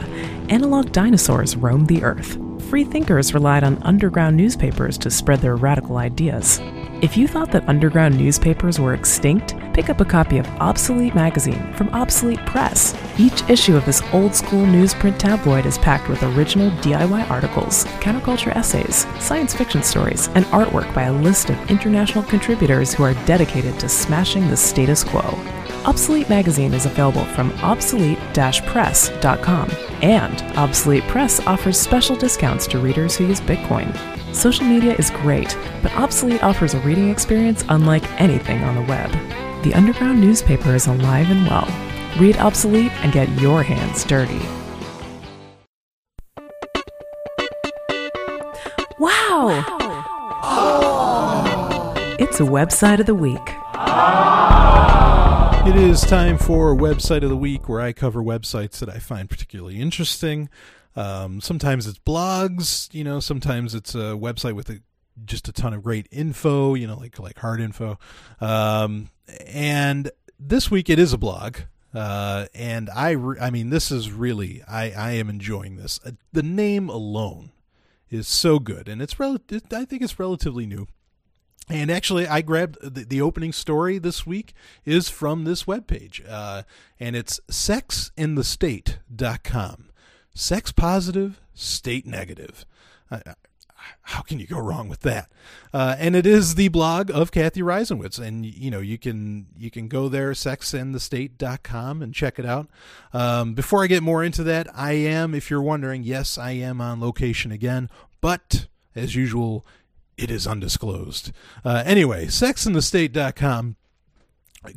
analog dinosaurs roamed the earth. Free thinkers relied on underground newspapers to spread their radical ideas. If you thought that underground newspapers were extinct, pick up a copy of Obsolete Magazine from Obsolete Press. Each issue of this old school newsprint tabloid is packed with original DIY articles, counterculture essays, science fiction stories, and artwork by a list of international contributors who are dedicated to smashing the status quo. Obsolete Magazine is available from obsolete-press.com, and Obsolete Press offers special discounts to readers who use Bitcoin. Social media is great, but Obsolete offers a reading experience unlike anything on the web. The underground newspaper is alive and well. Read Obsolete and get your hands dirty. Wow! It's a website of the week. It is time for website of the week, where I cover websites that I find particularly interesting. Um, sometimes it's blogs, you know. Sometimes it's a website with a, just a ton of great info, you know, like like hard info. Um, and this week it is a blog, uh, and I re- I mean this is really I I am enjoying this. Uh, the name alone is so good, and it's rel- I think it's relatively new. And actually, I grabbed the, the opening story this week is from this webpage, uh, and it's sexinthestate.com. Sex positive, state negative. Uh, how can you go wrong with that? Uh, and it is the blog of Cathy Reisenwitz, and you know you can you can go there sexinthestate.com and check it out. Um, before I get more into that, I am, if you're wondering, yes, I am on location again, but as usual, it is undisclosed. Uh, anyway, sexinthestate.com.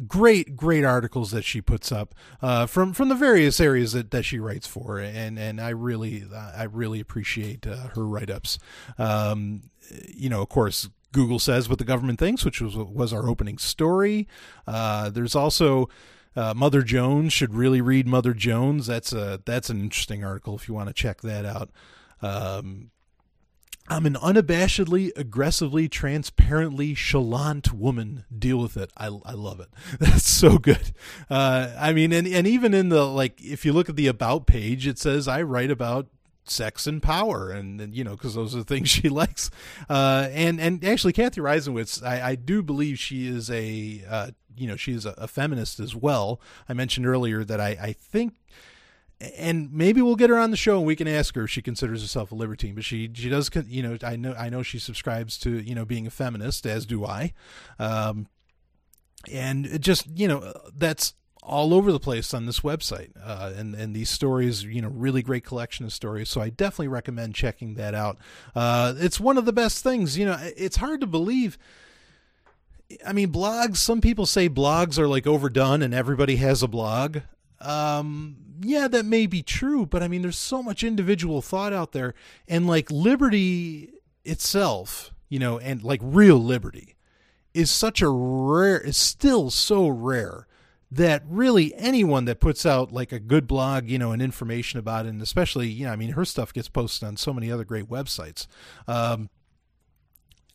Great, great articles that she puts up uh, from from the various areas that, that she writes for, and and I really I really appreciate uh, her write ups. Um, you know, of course, Google says what the government thinks, which was was our opening story. Uh, there's also uh, Mother Jones should really read Mother Jones. That's a that's an interesting article if you want to check that out. Um, I'm an unabashedly, aggressively, transparently chalant woman. Deal with it. I, I love it. That's so good. Uh, I mean, and, and even in the, like, if you look at the about page, it says I write about sex and power and, and you know because those are the things she likes uh, and and actually cathy reisenwitz i, I do believe she is a uh, you know she is a, a, feminist as well i mentioned earlier that i, I think and maybe we'll get her on the show and we can ask her if she considers herself a libertine but she she does you know i know i know she subscribes to you know being a feminist as do i um and it just you know that's all over the place on this website uh, and and these stories you know really great collection of stories so i definitely recommend checking that out uh, it's one of the best things you know it's hard to believe I mean, blogs. Some people say blogs are like overdone, and everybody has a blog. Um, yeah, that may be true, but I mean, there's so much individual thought out there, and like liberty itself, you know, and like real liberty is such a rare, is still so rare that really anyone that puts out like a good blog, you know, and information about it, and especially, you know, I mean, her stuff gets posted on so many other great websites. Um,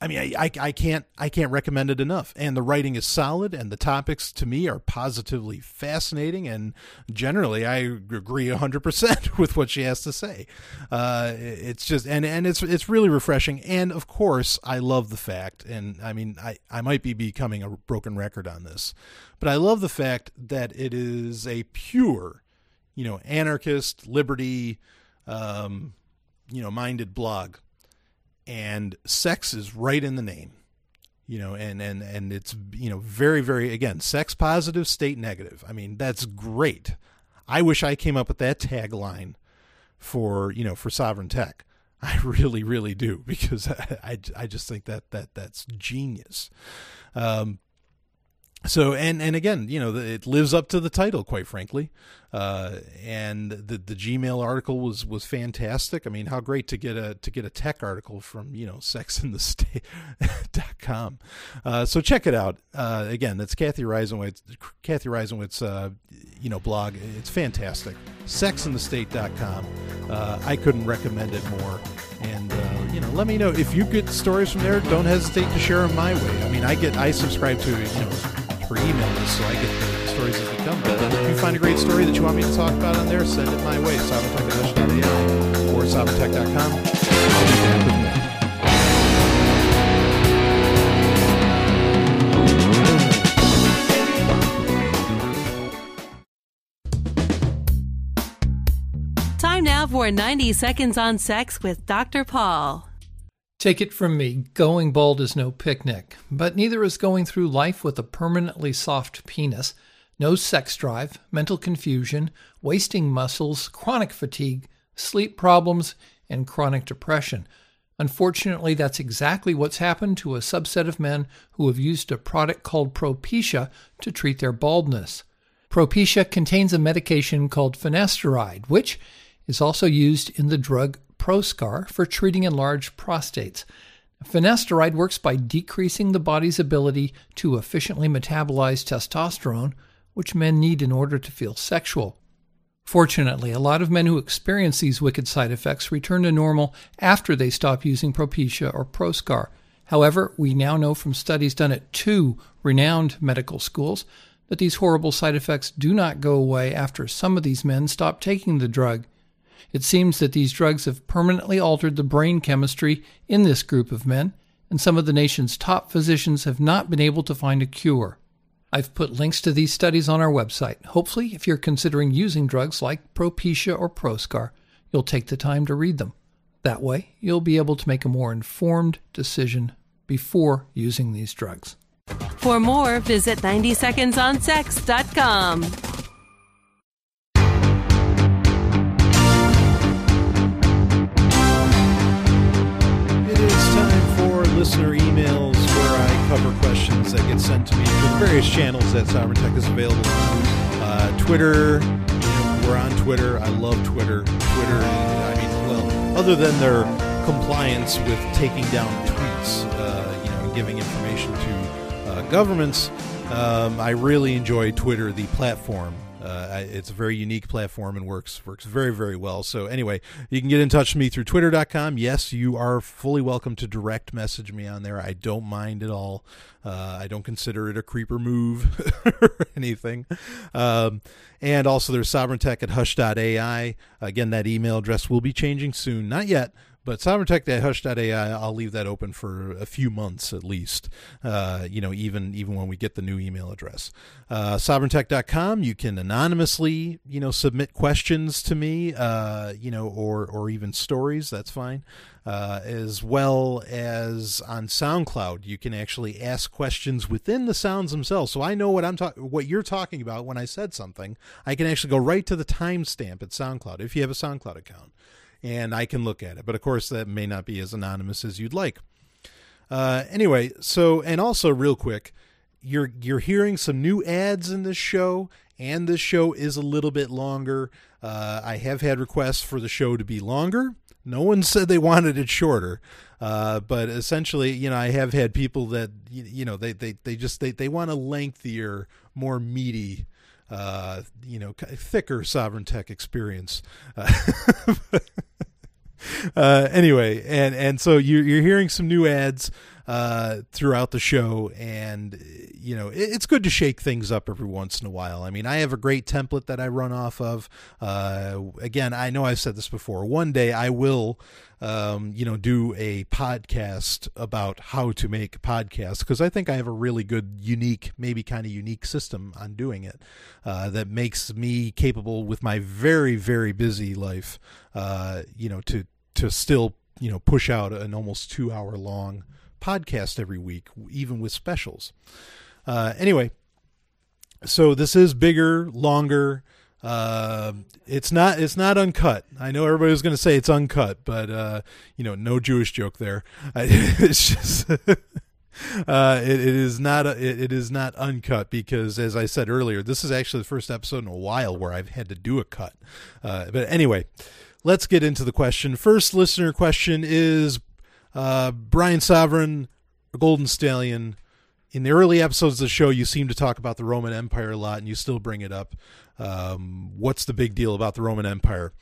I mean, I, I, I, can't I can't recommend it enough. And the writing is solid, and the topics to me are positively fascinating. And generally, I agree hundred percent with what she has to say. Uh, it's just and and it's it's really refreshing. And of course, I love the fact, and I mean, I I might be becoming a broken record on this, but I love the fact that it is a pure, you know, anarchist liberty, um, you know, minded blog and sex is right in the name you know and and and it's you know very very again sex positive state negative. I mean that's great. I wish i came up with that tagline for you know for sovereign tech. I really really do because i i, I just think that that that's genius. Um so and and again you know it lives up to the title quite frankly uh, and the the Gmail article was was fantastic. I mean, how great to get a to get a tech article from you know sexinthestate.com. Uh, so check it out. Uh, again, that's Cathy Reisenwitz Cathy Reisenwitz uh, you know blog. It's fantastic. Sexinthestate.com. Uh, I couldn't recommend it more. And uh, you know, let me know if you get stories from there. Don't hesitate to share them my way. I mean, I get I subscribe to you know for email list, so I get the stories as they come. But if you find a great story that you want me to talk about on there, send it my way, sovereigntech.ai or sovereigntech.com. I'll be back with more. Time now for 90 Seconds on Sex with Dr. Paul. Take it from me, going bald is no picnic, but neither is going through life with a permanently soft penis, no sex drive, mental confusion, wasting muscles, chronic fatigue, sleep problems, and chronic depression. Unfortunately, that's exactly what's happened to a subset of men who have used a product called Propecia to treat their baldness. Propecia contains a medication called finasteride, which is also used in the drug Proscar for treating enlarged prostates. Finasteride works by decreasing the body's ability to efficiently metabolize testosterone, which men need in order to feel sexual. Fortunately, a lot of men who experience these wicked side effects return to normal after they stop using Propecia or Proscar. However, we now know from studies done at two renowned medical schools that these horrible side effects do not go away after some of these men stop taking the drug. It seems that these drugs have permanently altered the brain chemistry in this group of men, and some of the nation's top physicians have not been able to find a cure. I've put links to these studies on our website. Hopefully, if you're considering using drugs like Propecia or Proscar, you'll take the time to read them. That way, you'll be able to make a more informed decision before using these drugs. For more, visit 90secondsonsex.com. cover questions that get sent to me through the various channels that Sovereign Tech is available Uh, Twitter, we're on Twitter. I love Twitter. Twitter, I mean, well, other than their compliance with taking down tweets, uh, you know, giving information to uh, governments, um, I really enjoy Twitter, the platform. Uh, it's a very unique platform and works works very very well. So anyway, you can get in touch with me through twitter.com. Yes, you are fully welcome to direct message me on there. I don't mind at all. Uh, I don't consider it a creeper move or anything. Um, and also there's sovereigntech at hush.ai. Again, that email address will be changing soon. Not yet, but sovereigntech.hush.ai, I'll leave that open for a few months at least. Uh, you know, even even when we get the new email address. Uh, sovereigntech.com, you can anonymously, you know, submit questions to me, uh, you know, or or even stories. That's fine. Uh, as well as on SoundCloud, you can actually ask questions within the sounds themselves. So I know what I'm talking, what you're talking about when I said something. I can actually go right to the timestamp at SoundCloud if you have a SoundCloud account and I can look at it. But of course, that may not be as anonymous as you'd like. Uh, anyway, so and also real quick, you're you're hearing some new ads in this show, and this show is a little bit longer. Uh, I have had requests for the show to be longer. No one said they wanted it shorter, uh, but essentially, you know, I have had people that you, you know they, they, they just they, they want a lengthier, more meaty, uh, you know, thicker sovereign tech experience. Uh, anyway, and and so you're you're hearing some new ads uh, throughout the show, and you know it, it's good to shake things up every once in a while. I mean, I have a great template that I run off of. Uh, again, I know I've said this before. One day I will, um, you know, do a podcast about how to make podcasts because I think I have a really good, unique, maybe kind of unique system on doing it uh, that makes me capable with my very very busy life, uh, you know, to to still you know push out an almost two hour long podcast every week, even with specials. Uh, anyway, so this is bigger, longer. Uh, it's not it's not uncut. I know everybody was going to say it's uncut, but uh, you know, no Jewish joke there. it's just. Uh, it, it is not a, it, it is not uncut because, as I said earlier, this is actually the first episode in a while where I've had to do a cut. Uh, but anyway, let's get into the question. First listener question is uh, Brian Sovereign, Golden Stallion. In the early episodes of the show, you seem to talk about the Roman Empire a lot, and you still bring it up. Um, what's the big deal about the Roman Empire?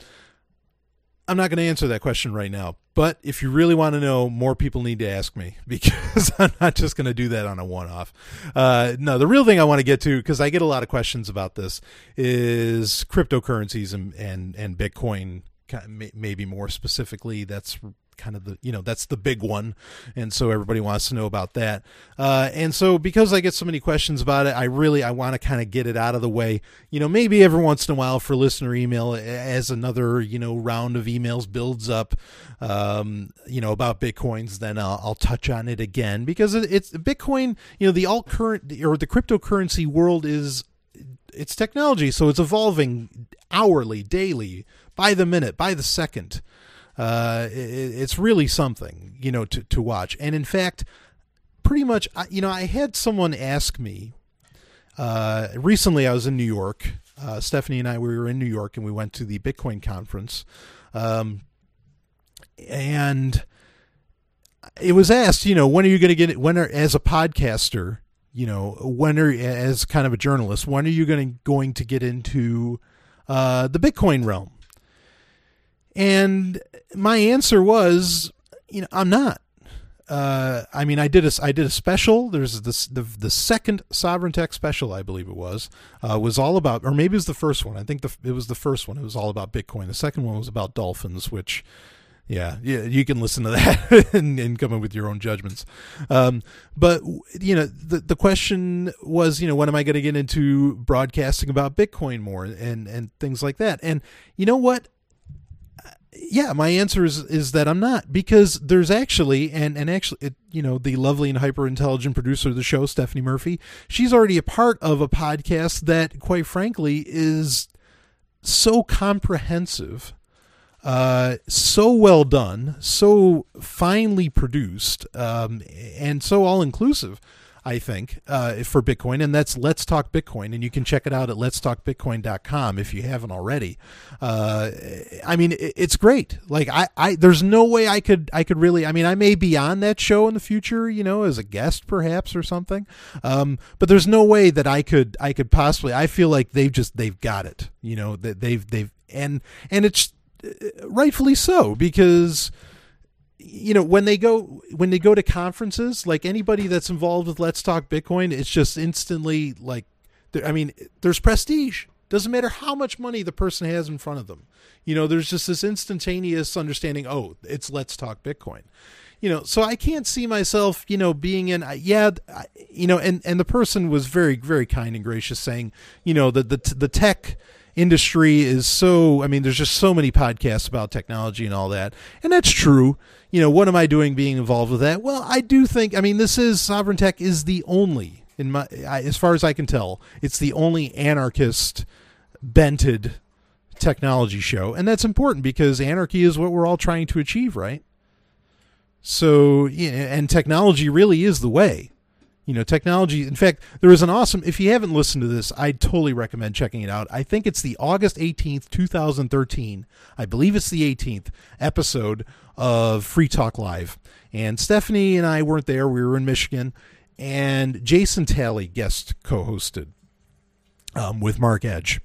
I'm not going to answer that question right now, but if you really want to know, more people need to ask me because I'm not just going to do that on a one off. Uh, no, the real thing I want to get to, because I get a lot of questions about this, is cryptocurrencies and, and, and Bitcoin, maybe more specifically. That's kind of the you know that's the big one. And so everybody wants to know about that. Uh, and so because i get so many questions about it i really i want to kind of get it out of the way. You know maybe every once in a while for listener email as another you know round of emails builds up um, you know about bitcoins then I'll, I'll, touch on it again. Because it's bitcoin you know the alt current or the cryptocurrency world is it's technology so it's evolving hourly daily by the minute by the second uh, it, it's really something, you know, to, to watch. And in fact, pretty much, you know, I had someone ask me uh, recently. I was in New York. Uh, Stephanie and I we were in New York, and we went to the Bitcoin conference. Um, and it was asked, you know, when are you going to get it? When are as a podcaster, you know, when are as kind of a journalist, when are you going to going to get into uh, the Bitcoin realm? And my answer was, you know, I'm not. Uh, I mean, I did a I did a special. There's this the the second Sovereign Tech special, I believe it was, uh, was all about, or maybe it was the first one. I think the it was the first one. It was all about Bitcoin. The second one was about dolphins, which, yeah, yeah, you can listen to that and, and come up with your own judgments. Um, but you know, the the question was, you know, when am I going to get into broadcasting about Bitcoin more and and things like that? And you know what? Yeah, my answer is is that I'm not because there's actually and and actually it, you know the lovely and hyper intelligent producer of the show Stephanie Murphy she's already a part of a podcast that quite frankly is so comprehensive uh, so well done so finely produced um, and so all inclusive I think, uh, for Bitcoin, and that's Let's Talk Bitcoin, and you can check it out at letstalkbitcoin.com if you haven't already. Uh, I mean, it's great. Like I, I, there's no way I could, I could really. I mean, I may be on that show in the future, you know, as a guest perhaps or something. Um, but there's no way that I could, I could possibly. I feel like they've just, they've got it. You know, that they've, they've, and and it's uh, rightfully so because you know when they go when they go to conferences like anybody that's involved with let's talk bitcoin it's just instantly like i mean there's prestige. Doesn't matter how much money the person has in front of them. You know there's just this instantaneous understanding oh it's let's talk bitcoin. You know so i can't see myself you know being in yeah you know and and the person was very very kind and gracious saying you know the the, the tech industry is so i mean there's just so many podcasts about technology and all that and that's true you know, what am I doing being involved with that? Well, I do think, I mean, this is Sovereign Tech is the only, in my, as far as I can tell, it's the only anarchist bented technology show. And that's important because anarchy is what we're all trying to achieve, right? So, and technology really is the way. You know, technology. In fact, there is an awesome. If you haven't listened to this, I totally recommend checking it out. I think it's the August eighteenth, two thousand thirteen. I believe it's the eighteenth episode of Free Talk Live. And Stephanie and I weren't there. We were in Michigan, and Jason Talley guest co-hosted um, with Mark Edge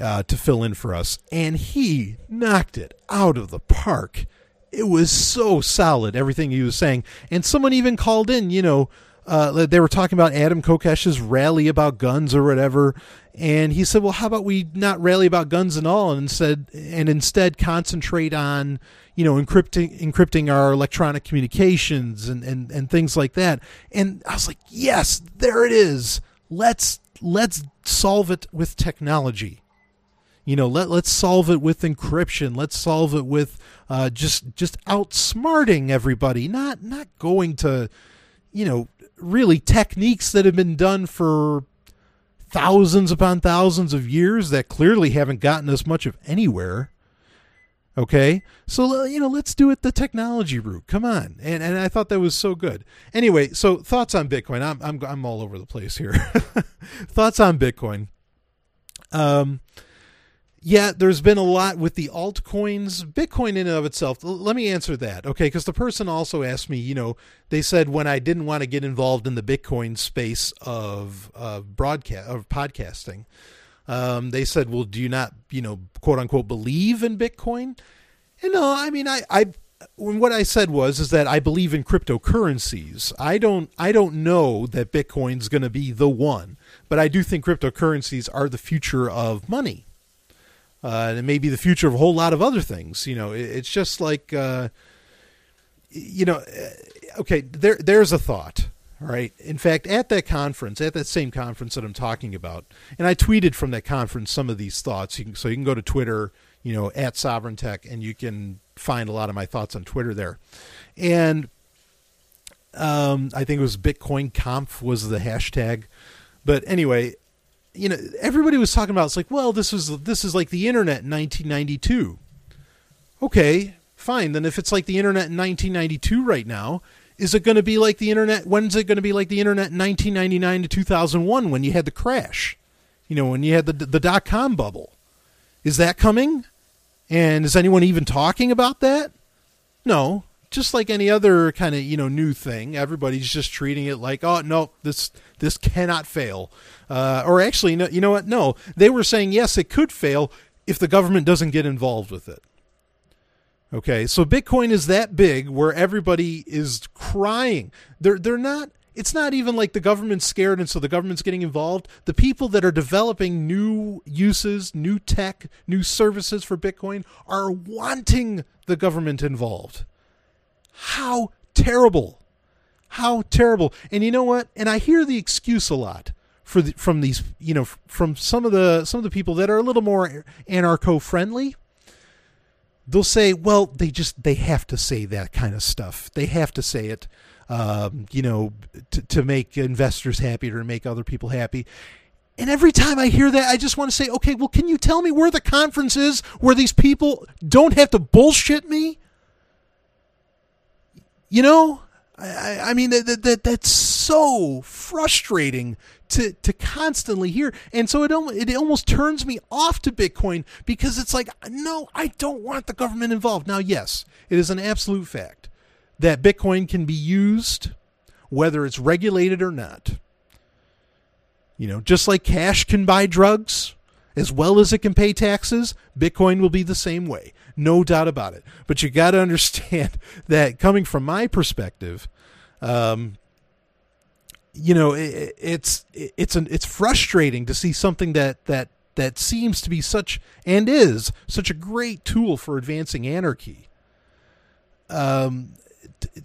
uh, to fill in for us, and he knocked it out of the park. It was so solid, everything he was saying. And someone even called in, you know, uh, they were talking about Adam Kokesh's rally about guns or whatever, and he said, "Well, how about we not rally about guns and all, and instead and instead concentrate on you know encrypting encrypting our electronic communications and and and things like that." And I was like, "Yes, there it is. Let's let's solve it with technology." You know, let let's solve it with encryption. Let's solve it with uh, just just outsmarting everybody, not not going to, you know, really techniques that have been done for thousands upon thousands of years that clearly haven't gotten us much of anywhere. Okay, so you know, let's do it the technology route. Come on, and and I thought that was so good. Anyway, so thoughts on Bitcoin? I'm I'm I'm all over the place here. thoughts on Bitcoin? Um, yeah, there's been a lot with the altcoins. Bitcoin in and of itself, let me answer that, okay? Because the person also asked me, you know, they said when I didn't want to get involved in the Bitcoin space of uh, broadcast of podcasting, um, they said, well, do you not, you know, quote unquote, believe in Bitcoin? And no, I mean, I, I, what I said was is that I believe in cryptocurrencies. I don't, I don't know that Bitcoin's going to be the one, but I do think cryptocurrencies are the future of money uh, and maybe the future of a whole lot of other things. You know, it, it's just like, uh, you know, uh, okay, there there's a thought. Right. In fact, at that conference, at that same conference that I'm talking about, and I tweeted from that conference some of these thoughts. You can, so you can go to Twitter, you know, at Sovereign Tech, and you can find a lot of my thoughts on Twitter there. And um, I think it was Bitcoin Conf was the hashtag. But anyway, you know, everybody was talking about it's like, well, this is this is like the internet in 1992. Okay, fine. Then if it's like the internet in 1992 right now, is it going to be like the internet? When's it going to be like the internet in 1999 to 2001 when you had the crash? You know, when you had the the dot com bubble. Is that coming? And is anyone even talking about that? No, just like any other kind of you know new thing everybody's just treating it like oh no this this cannot fail uh, or actually no, you know what no they were saying yes it could fail if the government doesn't get involved with it okay so bitcoin is that big where everybody is crying they're they're not it's not even like the government's scared and so the government's getting involved. The people that are developing new uses, new tech, new services for Bitcoin are wanting the government involved. How terrible. How terrible. And you know what? And I hear the excuse a lot for the, from these, you know, from some of the some of the people that are a little more anarcho friendly. They'll say, "Well, they just they have to say that kind of stuff. They have to say it, um, you know, to, to make investors happy or make other people happy." And every time I hear that, I just want to say, okay, well, can you tell me where the conference is where these people don't have to bullshit me? You know, I, I mean that, that that's so frustrating to to constantly hear, and so it it almost turns me off to Bitcoin because it's like, no, I don't want the government involved. Now, yes, it is an absolute fact that Bitcoin can be used whether it's regulated or not. You know, just like cash can buy drugs as well as it can pay taxes, Bitcoin will be the same way. No doubt about it. But you got to understand that coming from my perspective, um, you know, it, it's it's an it's frustrating to see something that that that seems to be such and is such a great tool for advancing anarchy. Um,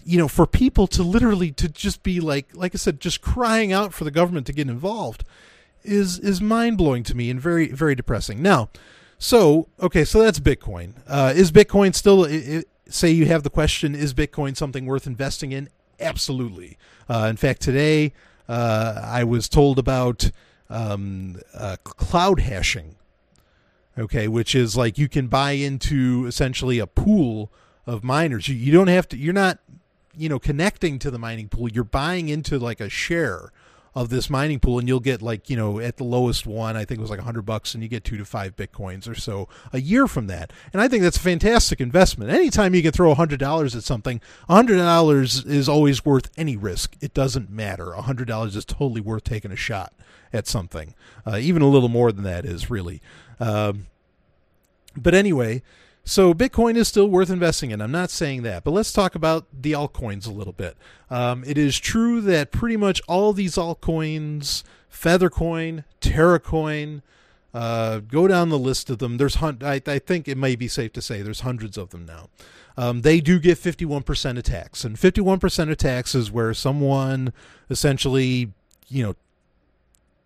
you know, for people to literally to just be like, like I said, just crying out for the government to get involved is is mind blowing to me and very very depressing. Now, so, okay, so that's Bitcoin. Uh, is Bitcoin still, it, it, say you have the question, is Bitcoin something worth investing in? Absolutely. Uh, in fact, today uh, I was told about um, uh, cloud hashing, okay, which is like you can buy into essentially a pool of miners. You, you don't have to, you're not, you know connecting to the mining pool, you're buying into like a share of this mining pool and you'll get like you know at the lowest one i think it was like 100 bucks and you get two to five bitcoins or so a year from that. And i think that's a fantastic investment. Anytime you can throw $100 at something $100 is always worth any risk. It doesn't matter. $100 is totally worth taking a shot at something uh, even a little more than that is really um, but anyway so Bitcoin is still worth investing in. I'm not saying that, but let's talk about the altcoins a little bit. Um, it is true that pretty much all these altcoins, Feathercoin, Terracoin, uh, go down the list of them. There's hun- I, I, think it may be safe to say there's hundreds of them now. Um, they do get 51% attacks, and 51% attacks is where someone essentially, you know,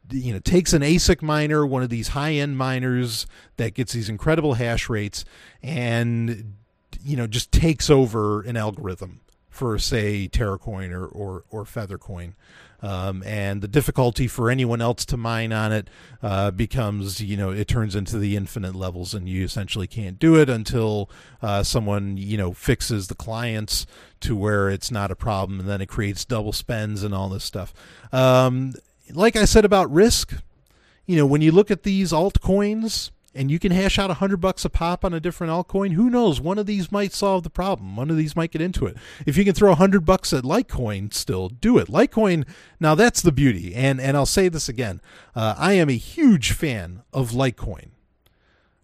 you know takes an ASIC miner, one of these high end miners that gets these incredible hash rates, and you know just takes over an algorithm for say Terracoin or or, or Feathercoin. Um, and the difficulty for anyone else to mine on it uh, becomes, you know, it turns into the infinite levels, and you essentially can't do it until uh, someone, you know, fixes the clients to where it's not a problem, and then it creates double spends and all this stuff. Um, like I said about risk, you know, when you look at these altcoins and you can hash out a hundred bucks a pop on a different altcoin, who knows? One of these might solve the problem. One of these might get into it. If you can throw a hundred bucks at Litecoin, still do it. Litecoin, now that's the beauty. And and I'll say this again, uh, I am a huge fan of Litecoin.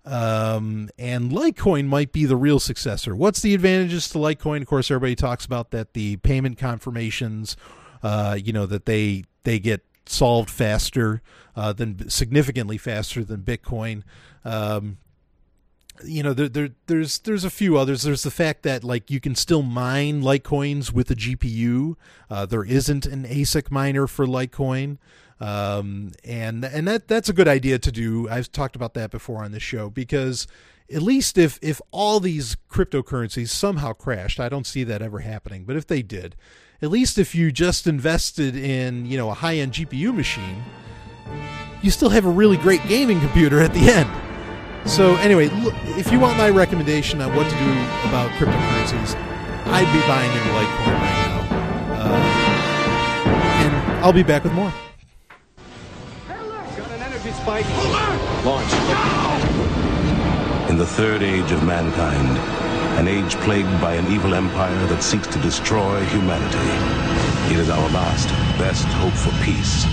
Um, and Litecoin might be the real successor. What's the advantages to Litecoin? Of course, everybody talks about that the payment confirmations, uh, you know, that they they get solved faster uh, than significantly faster than Bitcoin. Um, you know, there, there, there's there's a few others. There's the fact that like you can still mine Litecoins with a GPU. Uh, there isn't an ASIC miner for Litecoin, um, and and that that's a good idea to do. I've talked about that before on the show because at least if if all these cryptocurrencies somehow crashed, I don't see that ever happening. But if they did, at least if you just invested in, you know, a high-end GPU machine, you still have a really great gaming computer at the end. So anyway, look, if you want my recommendation on what to do about cryptocurrencies, I'd be buying into Litecoin right now. Uh, and I'll be back with more. Got an energy spike. Launch. In the third age of mankind, an age plagued by an evil empire that seeks to destroy humanity. It is our last, best hope for peace.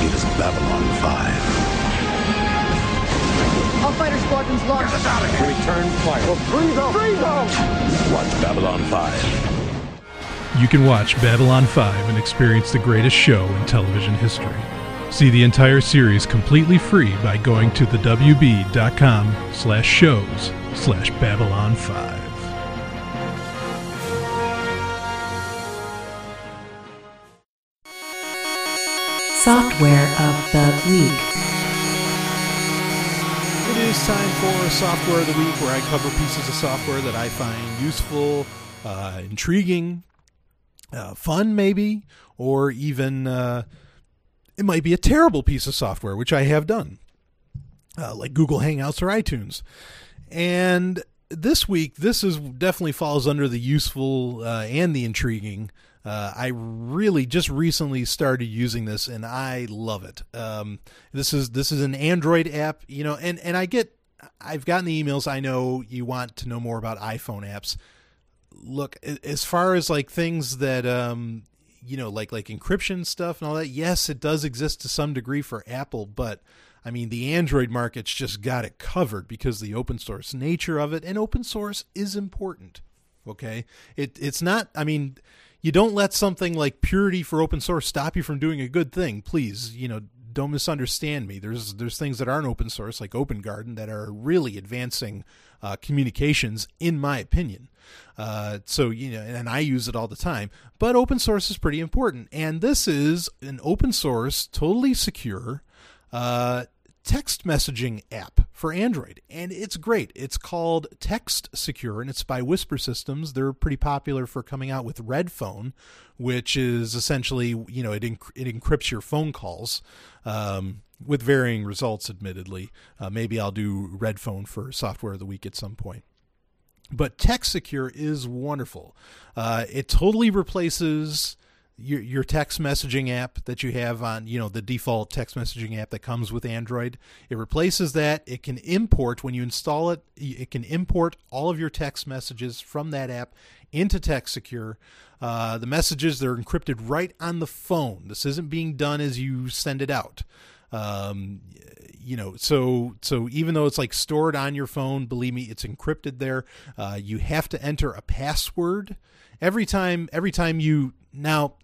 It is Babylon 5. All fighter squadrons launched. Return fire. Well, freeze them! Freeze them! Watch Babylon 5. You can watch Babylon 5 and experience the greatest show in television history. See the entire series completely free by going to thewb.com slash shows slash Babylon 5. Software of the Week. It is time for Software of the Week, where I cover pieces of software that I find useful, uh, intriguing, uh, fun, maybe, or even uh, it might be a terrible piece of software, which I have done, uh, like Google Hangouts or iTunes. And this week, this is definitely falls under the useful uh, and the intriguing. Uh, I really just recently started using this, and I love it. Um, this is this is an Android app, you know, and and I get I've gotten the emails. I know you want to know more about iPhone apps. Look, as far as like things that um, you know, like like encryption stuff and all that. Yes, it does exist to some degree for Apple, but I mean, the Android market's just got it covered because the open source nature of it, and open source is important. Okay, it it's not. I mean, you don't let something like purity for open source stop you from doing a good thing. Please, you know, don't misunderstand me. There's there's things that aren't open source like Open Garden that are really advancing uh, communications, in my opinion. Uh, so you know, and I use it all the time. But open source is pretty important, and this is an open source, totally secure. Uh, text messaging app for Android, and it's great. It's called Text Secure, and it's by Whisper Systems. They're pretty popular for coming out with Red Phone, which is essentially you know it enc- it encrypts your phone calls. Um, with varying results, admittedly. Uh, maybe I'll do Red Phone for Software of the Week at some point. but text secure is wonderful uh, it totally replaces your, your text messaging app that you have on you know the default text messaging app that comes with android it replaces that. It can import when you install it it can import all of your text messages from that app into text secure uh, the messages they're encrypted right on the phone. This isn't being done as you send it out. Um, you know so so even though it's like stored on your phone believe me it's encrypted there. Uh, you have to enter a password. Every time every time you now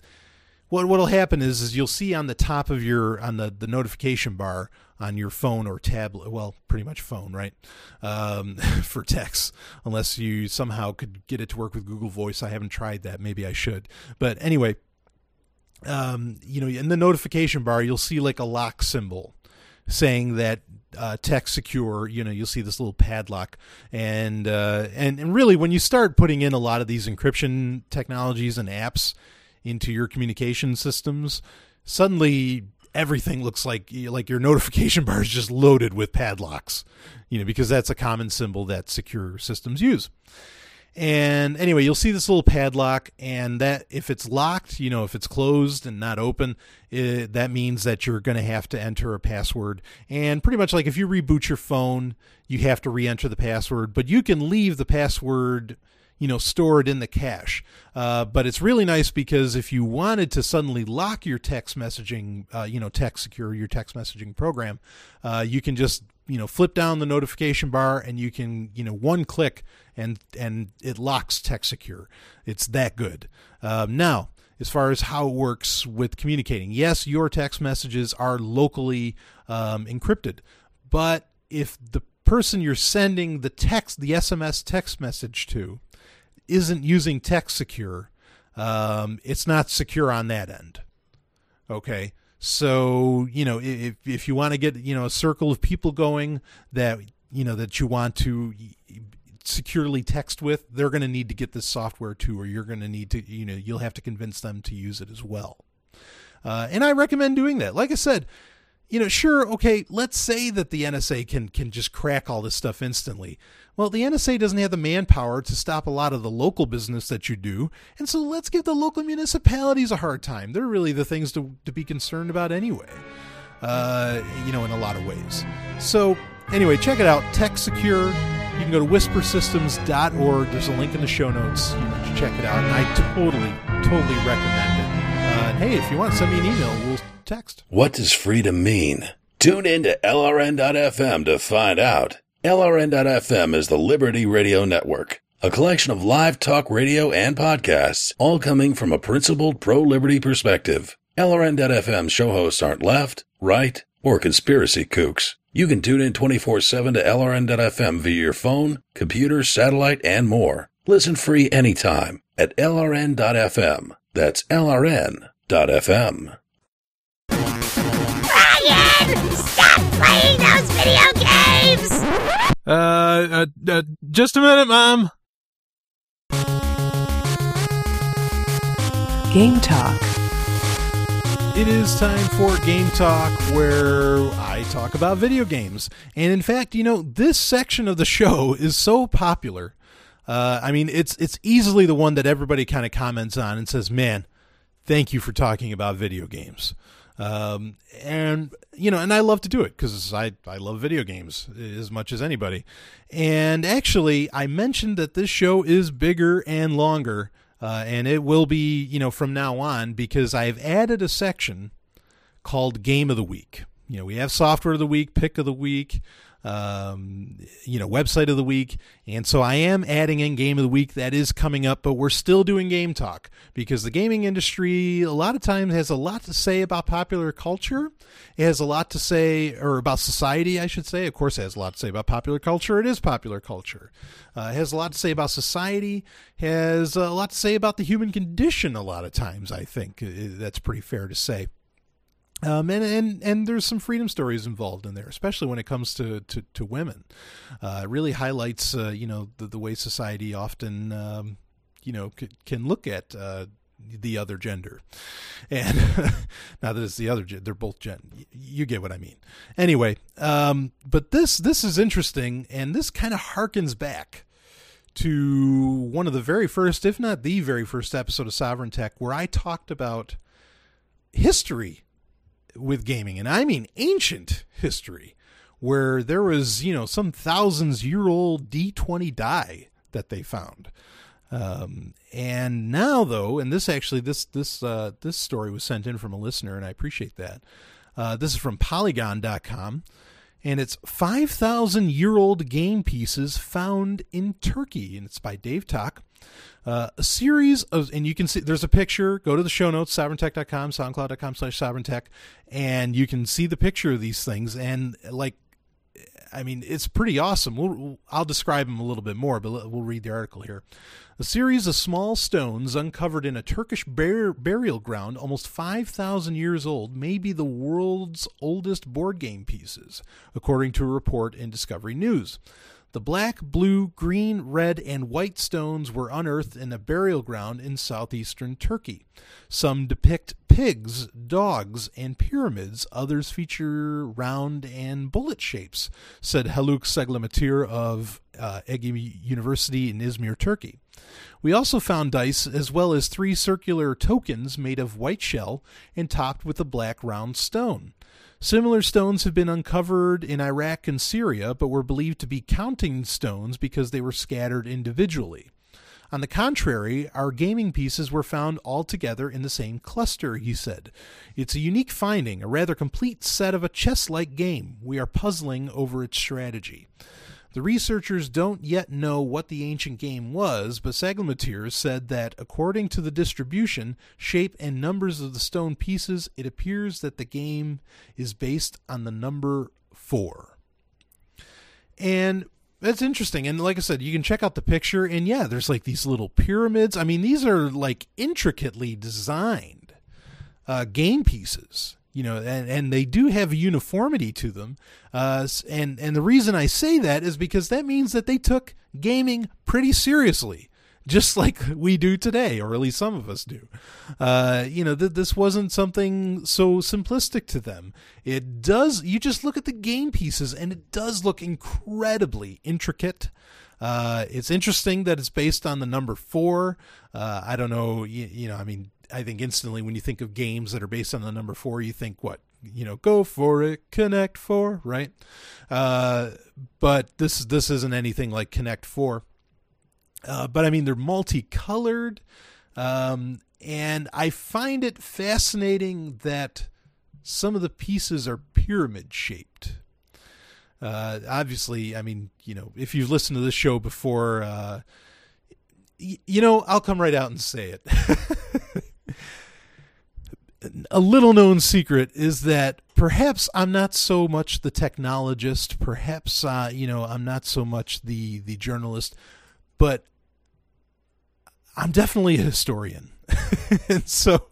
what what'll happen is is you'll see on the top of your on the the notification bar on your phone or tablet well pretty much phone right? Um, for text unless you somehow could get it to work with google voice. I haven't tried that. Maybe i should. But anyway um, you know in the notification bar you'll see like a lock symbol saying that uh, text secure. You know you'll see this little padlock. And uh, and and really when you start putting in a lot of these encryption technologies and apps into your communication systems suddenly everything looks like like your notification bar is just loaded with padlocks you know because that's a common symbol that secure systems use and anyway, you'll see this little padlock, and that if it's locked, you know, if it's closed and not open, it, that means that you're going to have to enter a password. And pretty much like if you reboot your phone, you have to re enter the password, but you can leave the password you know stored in the cache. Uh, but it's really nice because if you wanted to suddenly lock your text messaging uh, you know text secure your text messaging program uh, you can just you know flip down the notification bar and you can you know one click and and it locks text secure. It's that good. Um, now as far as how it works with communicating yes your text messages are locally um, encrypted but if the person you're sending the text the sms text message to isn't using text secure um, it's not secure on that end okay so you know, if if you want to get you know a circle of people going that you know that you want to securely text with, they're going to need to get this software too, or you're going to need to you know you'll have to convince them to use it as well. Uh, and I recommend doing that. Like I said, you know, sure, okay, let's say that the NSA can can just crack all this stuff instantly. Well, the NSA doesn't have the manpower to stop a lot of the local business that you do, and so let's give the local municipalities a hard time. They're really the things to, to be concerned about anyway, uh, you know, in a lot of ways. So, anyway, check it out. Tech Secure. You can go to whispersystems.org. There's a link in the show notes. You can check it out, and I totally, totally recommend it. Uh, hey, if you want, send me an email. We'll text. What does freedom mean? Tune in to LRN.FM to find out. LRN.FM is the Liberty Radio Network, a collection of live talk radio and podcasts, all coming from a principled pro liberty perspective. LRN.FM show hosts aren't left, right, or conspiracy kooks. You can tune in 24 7 to LRN.FM via your phone, computer, satellite, and more. Listen free anytime at LRN.FM. That's LRN.FM. Brian! Stop playing those video! Uh, uh, uh, just a minute, Mom. Game Talk. It is time for Game Talk, where I talk about video games. And in fact, you know, this section of the show is so popular. Uh, I mean, it's it's easily the one that everybody kind of comments on and says, "Man, thank you for talking about video games." Um, and you know, and I love to do it because I I love video games as much as anybody. And actually, I mentioned that this show is bigger and longer, uh, and it will be you know from now on because I've added a section called Game of the Week. You know, we have Software of the Week, Pick of the Week um, you know, website of the week. And so I am adding in game of the week that is coming up, but we're still doing game talk because the gaming industry a lot of times has a lot to say about popular culture. It has a lot to say, or about society, I should say. Of course, it has a lot to say about popular culture. It is popular culture. Uh, has a lot to say about society. Has a lot to say about the human condition. A lot of times, I think that's pretty fair to say. Um, and, and and there's some freedom stories involved in there, especially when it comes to to, to women. Uh, it really highlights, uh, you know, the, the way society often, um, you know, c- can look at uh, the other gender. And now that it's the other, they're both gen. You get what I mean. Anyway, um, but this this is interesting, and this kind of harkens back to one of the very first, if not the very first episode of Sovereign Tech, where I talked about history with gaming, and I mean ancient history, where there was, you know, some thousands year old D20 die that they found. Um, and now, though, and this actually this this uh, this story was sent in from a listener, and I appreciate that. Uh, this is from Polygon.com, and it's 5,000 year old game pieces found in Turkey, and it's by Dave Tach. Uh, a series of, and you can see there's a picture. Go to the show notes, sovereigntech.com, soundcloud.com slash sovereigntech, and you can see the picture of these things. And like I mean, it's pretty awesome. We'll, I'll describe them a little bit more, but we'll read the article here. A series of small stones uncovered in a Turkish bur- burial ground almost 5,000 years old may be the world's oldest board game pieces, according to a report in Discovery News. The black, blue, green, red, and white stones were unearthed in a burial ground in southeastern Turkey. Some depict pigs, dogs, and pyramids. Others feature round and bullet shapes, said Haluk Seglematir of uh, Ege University in Izmir, Turkey. We also found dice as well as three circular tokens made of white shell and topped with a black round stone. Similar stones have been uncovered in Iraq and Syria, but were believed to be counting stones because they were scattered individually. On the contrary, our gaming pieces were found all together in the same cluster, he said. It's a unique finding, a rather complete set of a chess like game. We are puzzling over its strategy. The researchers don't yet know what the ancient game was, but Saglematir said that according to the distribution, shape, and numbers of the stone pieces, it appears that the game is based on the number four. And that's interesting. And like I said, you can check out the picture, and yeah, there's like these little pyramids. I mean, these are like intricately designed uh, game pieces you know, and, and they do have uniformity to them. Uh, and and the reason I say that is because that means that they took gaming pretty seriously, just like we do today, or at least some of us do. Uh, you know, that this wasn't something so simplistic to them. It does. You just look at the game pieces, and it does look incredibly intricate. Uh, it's interesting that it's based on the number four. Uh, I don't know, you, you know, I mean, I think instantly when you think of games that are based on the number four, you think what you know, go for it, Connect Four, right? Uh, but this this isn't anything like Connect Four. Uh, but I mean, they're multicolored, um, and I find it fascinating that some of the pieces are pyramid shaped. Uh, obviously, I mean, you know, if you've listened to this show before, uh, you know, I'll come right out and say it. a little known secret is that perhaps I'm not so much the technologist, perhaps uh, you know I'm not so much the the journalist, but I'm definitely a historian, and so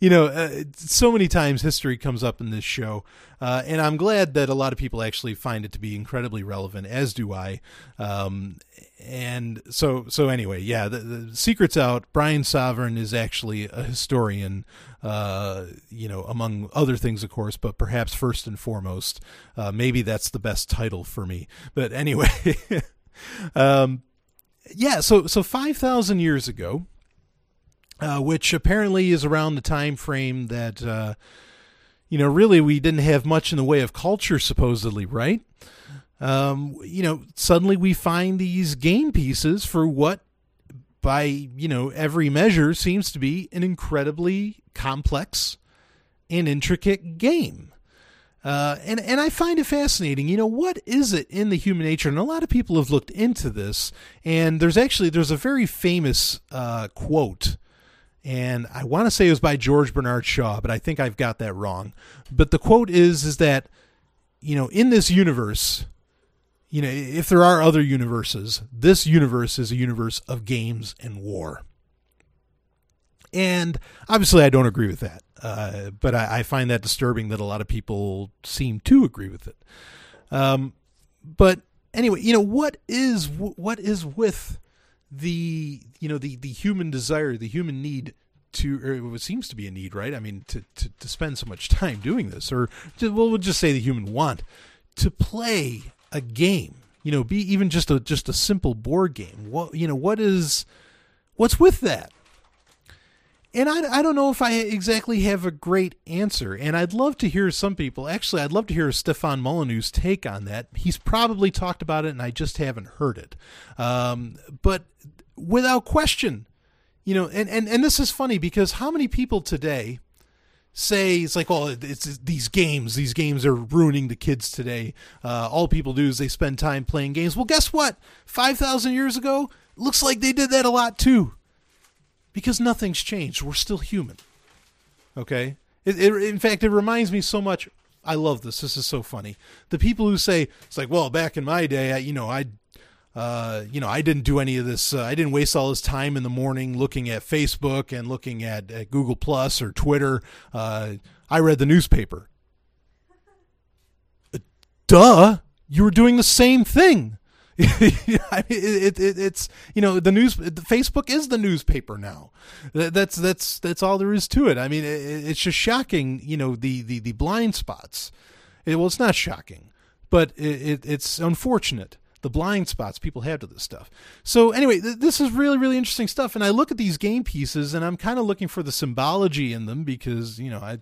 you know, uh, so many times history comes up in this show, uh, and I'm glad that a lot of people actually find it to be incredibly relevant, as do I. Um, and so, so anyway, yeah, the, the, secret's out. Brian Sovereign is actually a historian, uh, you know, among other things, of course, but perhaps first and foremost, uh, maybe that's the best title for me. But anyway, um, yeah, so so five thousand years ago uh, which apparently is around the time frame that uh, you know really we didn't have much in the way of culture supposedly right um, you know suddenly we find these game pieces for what by you know every measure seems to be an incredibly complex and intricate game uh, and and I find it fascinating. You know, what is it in the human nature? And a lot of people have looked into this. And there's actually there's a very famous uh, quote and I want to say it was by George Bernard Shaw, but I think I've got that wrong. But the quote is is that you know in this universe, you know if there are other universes, this universe is a universe of games and war. And obviously, I don't agree with that, uh, but I, I, find that disturbing that a lot of people seem to agree with it. Um, but anyway, you know what is what is with the you know the the human desire, the human need to, or it seems to be a need, right? I mean, to to, to spend so much time doing this, or to, well, we'll just say the human want to play a game, you know, be even just a just a simple board game. What you know, what is what's with that? And I, I don't know if I exactly have a great answer. And I'd love to hear some people. Actually, I'd love to hear Stefan Molyneux's take on that. He's probably talked about it, and I just haven't heard it. Um, but without question, you know, and, and, and this is funny because how many people today say it's like, well, it's, it's these games. These games are ruining the kids today. Uh, all people do is they spend time playing games. Well, guess what? Five thousand years ago, looks like they did that a lot too because nothing's changed. We're still human. Okay? It, it, in fact, it reminds me so much. I love this. This is so funny. The people who say it's like, well, back in my day, I, you know, I, uh, you know, I didn't do any of this. Uh, I didn't waste all this time in the morning looking at Facebook and looking at, at Google Plus or Twitter. Uh, I read the newspaper. Uh, duh, you were doing the same thing. I mean, it, it, it's you know the news. Facebook is the newspaper now. That's that's that's all there is to it. I mean, it, it's just shocking. You know the the the blind spots. well, it's not shocking, but it's unfortunate the blind spots people have to this stuff. So anyway, th- this is really really interesting stuff. And I look at these game pieces, and I'm kind of looking for the symbology in them because you know I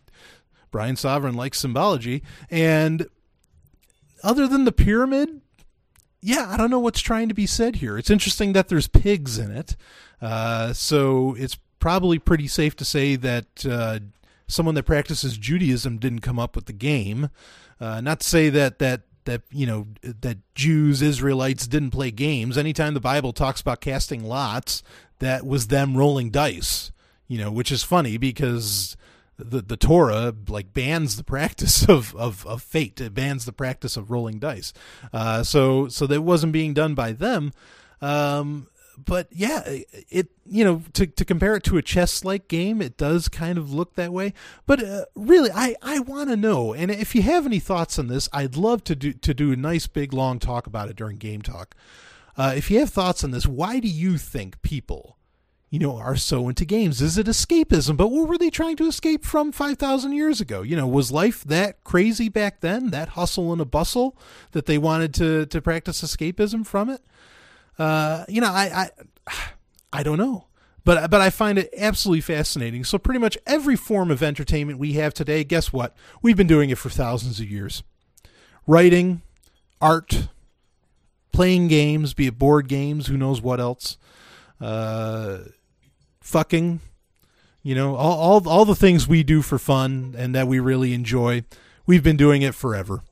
Brian Sovereign likes symbology, and other than the pyramid yeah, I don't know what's trying to be said here. It's interesting that there's pigs in it. Uh, so it's probably pretty safe to say that uh, someone that practices Judaism didn't come up with the game. Uh, not to say that that that you know that Jews Israelites didn't play games. Anytime the Bible talks about casting lots, that was them rolling dice. You know, which is funny because the the Torah like bans the practice of, of, of fate. It bans the practice of rolling dice. Uh, so so that wasn't being done by them. Um, but yeah, it you know to to compare it to a chess like game, it does kind of look that way. But uh, really, I I want to know, and if you have any thoughts on this, I'd love to do to do a nice big long talk about it during game talk. Uh, if you have thoughts on this, why do you think people you know, are so into games? Is it escapism? But what were they trying to escape from 5,000 years ago? You know, was life that crazy back then, that hustle and a bustle that they wanted to, to practice escapism from it? Uh, you know, I, I, I don't know. But, but I find it absolutely fascinating. So, pretty much every form of entertainment we have today, guess what? We've been doing it for thousands of years. Writing, art, playing games, be it board games, who knows what else. Uh, fucking, you know, all, all all the things we do for fun and that we really enjoy. We've been doing it forever.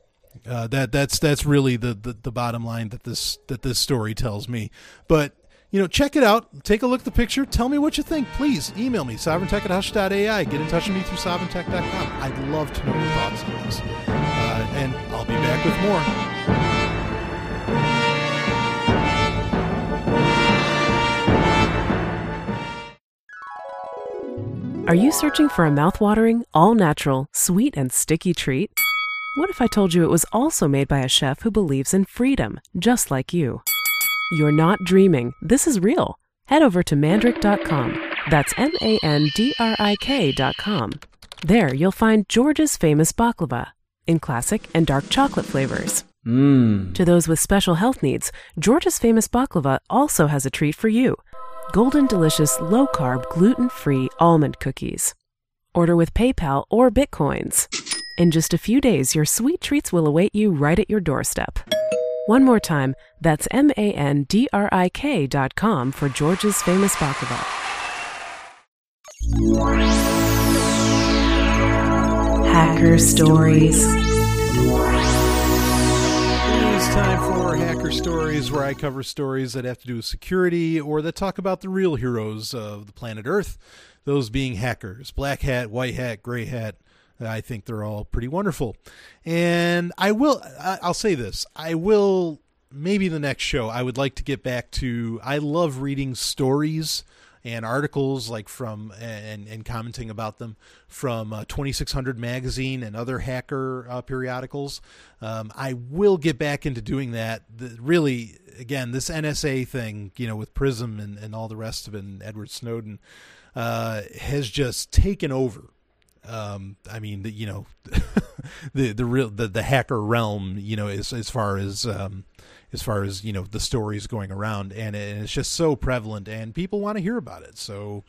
Uh, that that's that's really the, the, the bottom line that this that this story tells me. But you know, check it out. Take a look at the picture. Tell me what you think. Please email me, sovereigntech at hush.ai. Get in touch with me through sovereigntech.com. I'd love to know your thoughts on this. Uh, and I'll be back with more. Are you searching for a mouthwatering, all natural, sweet, and sticky treat? What if I told you it was also made by a chef who believes in freedom, just like you? You're not dreaming. This is real. Head over to mandrick.com. That's M A N D R I K.com. There you'll find George's famous baklava in classic and dark chocolate flavors. Mmm. To those with special health needs, George's famous baklava also has a treat for you golden delicious low carb, gluten free almond cookies. Order with PayPal or Bitcoins. In just a few days, your sweet treats will await you right at your doorstep. One more time, that's M A N D R I K dot com for George's famous baklava. Hacker Stories. It's time for Hacker Stories, where I cover stories that have to do with security or that talk about the real heroes of the planet Earth, those being hackers. Black hat, white hat, gray hat. I think they're all pretty wonderful. And I will, I'll say this. I will, maybe the next show, I would like to get back to, I love reading stories and articles like from and, and commenting about them from uh, 2600 magazine and other hacker uh, periodicals. Um, i will get back into doing that. The, really again this nsa thing you know with prism and, and all the rest of it and edward snowden uh, has just taken over um, I mean, the, you know, the the real the, the hacker realm, you know, as as far as um, as far as you know the stories going around, and it's just so prevalent, and people want to hear about it. So,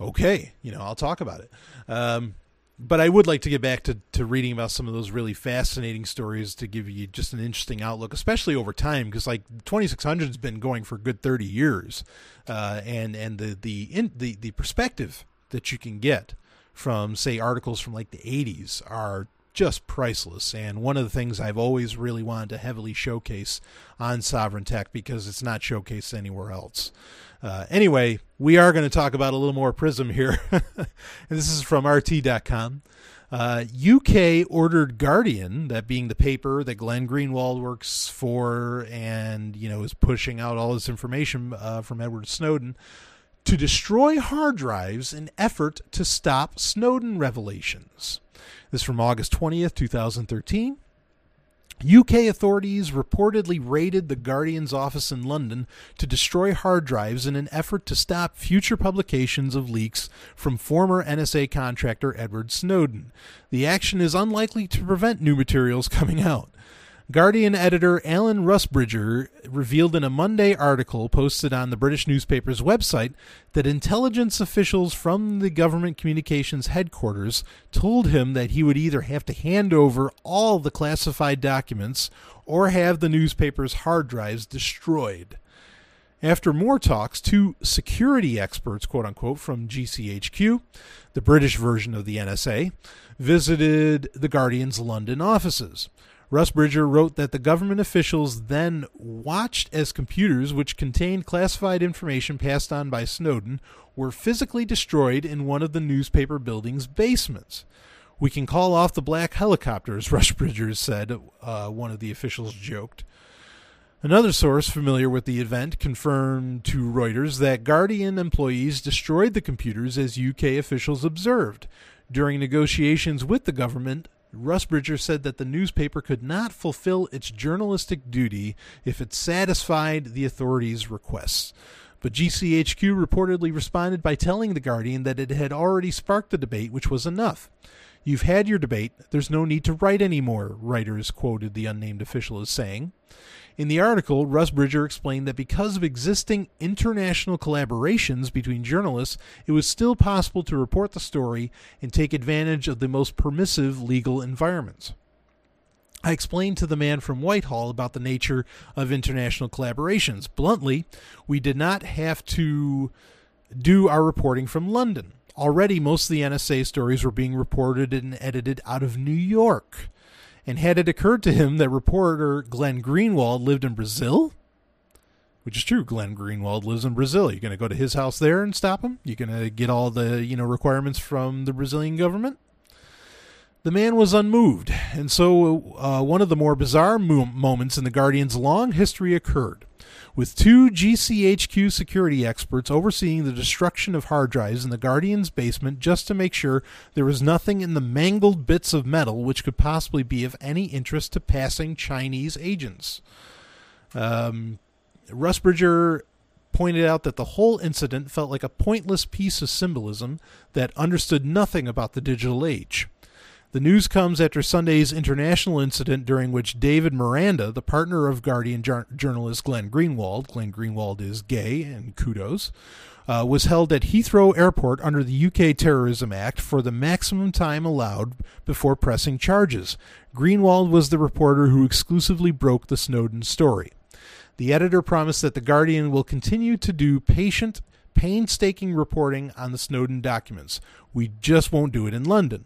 okay, you know, I'll talk about it. Um, but I would like to get back to, to reading about some of those really fascinating stories to give you just an interesting outlook, especially over time, because like 2600 has been going for a good 30 years, uh, and and the the in, the the perspective that you can get from say articles from like the 80s are just priceless and one of the things I've always really wanted to heavily showcase on Sovereign Tech because it's not showcased anywhere else. Uh, anyway, we are going to talk about a little more Prism here. this is from RT.com. Uh, UK ordered Guardian, that being the paper that Glenn Greenwald works for and you know is pushing out all this information uh, from Edward Snowden, to destroy hard drives in effort to stop Snowden revelations. This from August 20th, 2013. UK authorities reportedly raided the Guardian's office in London to destroy hard drives in an effort to stop future publications of leaks from former NSA contractor Edward Snowden. The action is unlikely to prevent new materials coming out. Guardian editor Alan Rusbridger revealed in a Monday article posted on the British newspaper's website that intelligence officials from the government communications headquarters told him that he would either have to hand over all the classified documents or have the newspaper's hard drives destroyed. After more talks, two security experts, quote unquote, from GCHQ, the British version of the NSA, visited the Guardian's London offices. Rusbridger wrote that the government officials then watched as computers which contained classified information passed on by Snowden were physically destroyed in one of the newspaper building's basements. We can call off the black helicopters, Rusbridger said, uh, one of the officials joked. Another source familiar with the event confirmed to Reuters that Guardian employees destroyed the computers as UK officials observed. During negotiations with the government, Rusbridger said that the newspaper could not fulfill its journalistic duty if it satisfied the authorities' requests. But GCHQ reportedly responded by telling The Guardian that it had already sparked the debate, which was enough. You've had your debate. There's no need to write anymore, Reuters quoted the unnamed official as saying. In the article, Rusbridger explained that because of existing international collaborations between journalists, it was still possible to report the story and take advantage of the most permissive legal environments. I explained to the man from Whitehall about the nature of international collaborations. Bluntly, we did not have to do our reporting from London. Already, most of the NSA stories were being reported and edited out of New York. And had it occurred to him that reporter Glenn Greenwald lived in Brazil, which is true, Glenn Greenwald lives in Brazil. You're going to go to his house there and stop him. You're going to get all the you know requirements from the Brazilian government. The man was unmoved, and so uh, one of the more bizarre mo- moments in the Guardian's long history occurred with two GCHQ security experts overseeing the destruction of hard drives in the Guardian's basement just to make sure there was nothing in the mangled bits of metal which could possibly be of any interest to passing Chinese agents. Um, Rusbridger pointed out that the whole incident felt like a pointless piece of symbolism that understood nothing about the digital age. The news comes after Sunday's international incident during which David Miranda, the partner of Guardian jar- journalist Glenn Greenwald, Glenn Greenwald is gay and kudos, uh, was held at Heathrow Airport under the UK Terrorism Act for the maximum time allowed before pressing charges. Greenwald was the reporter who exclusively broke the Snowden story. The editor promised that The Guardian will continue to do patient, painstaking reporting on the Snowden documents. We just won't do it in London.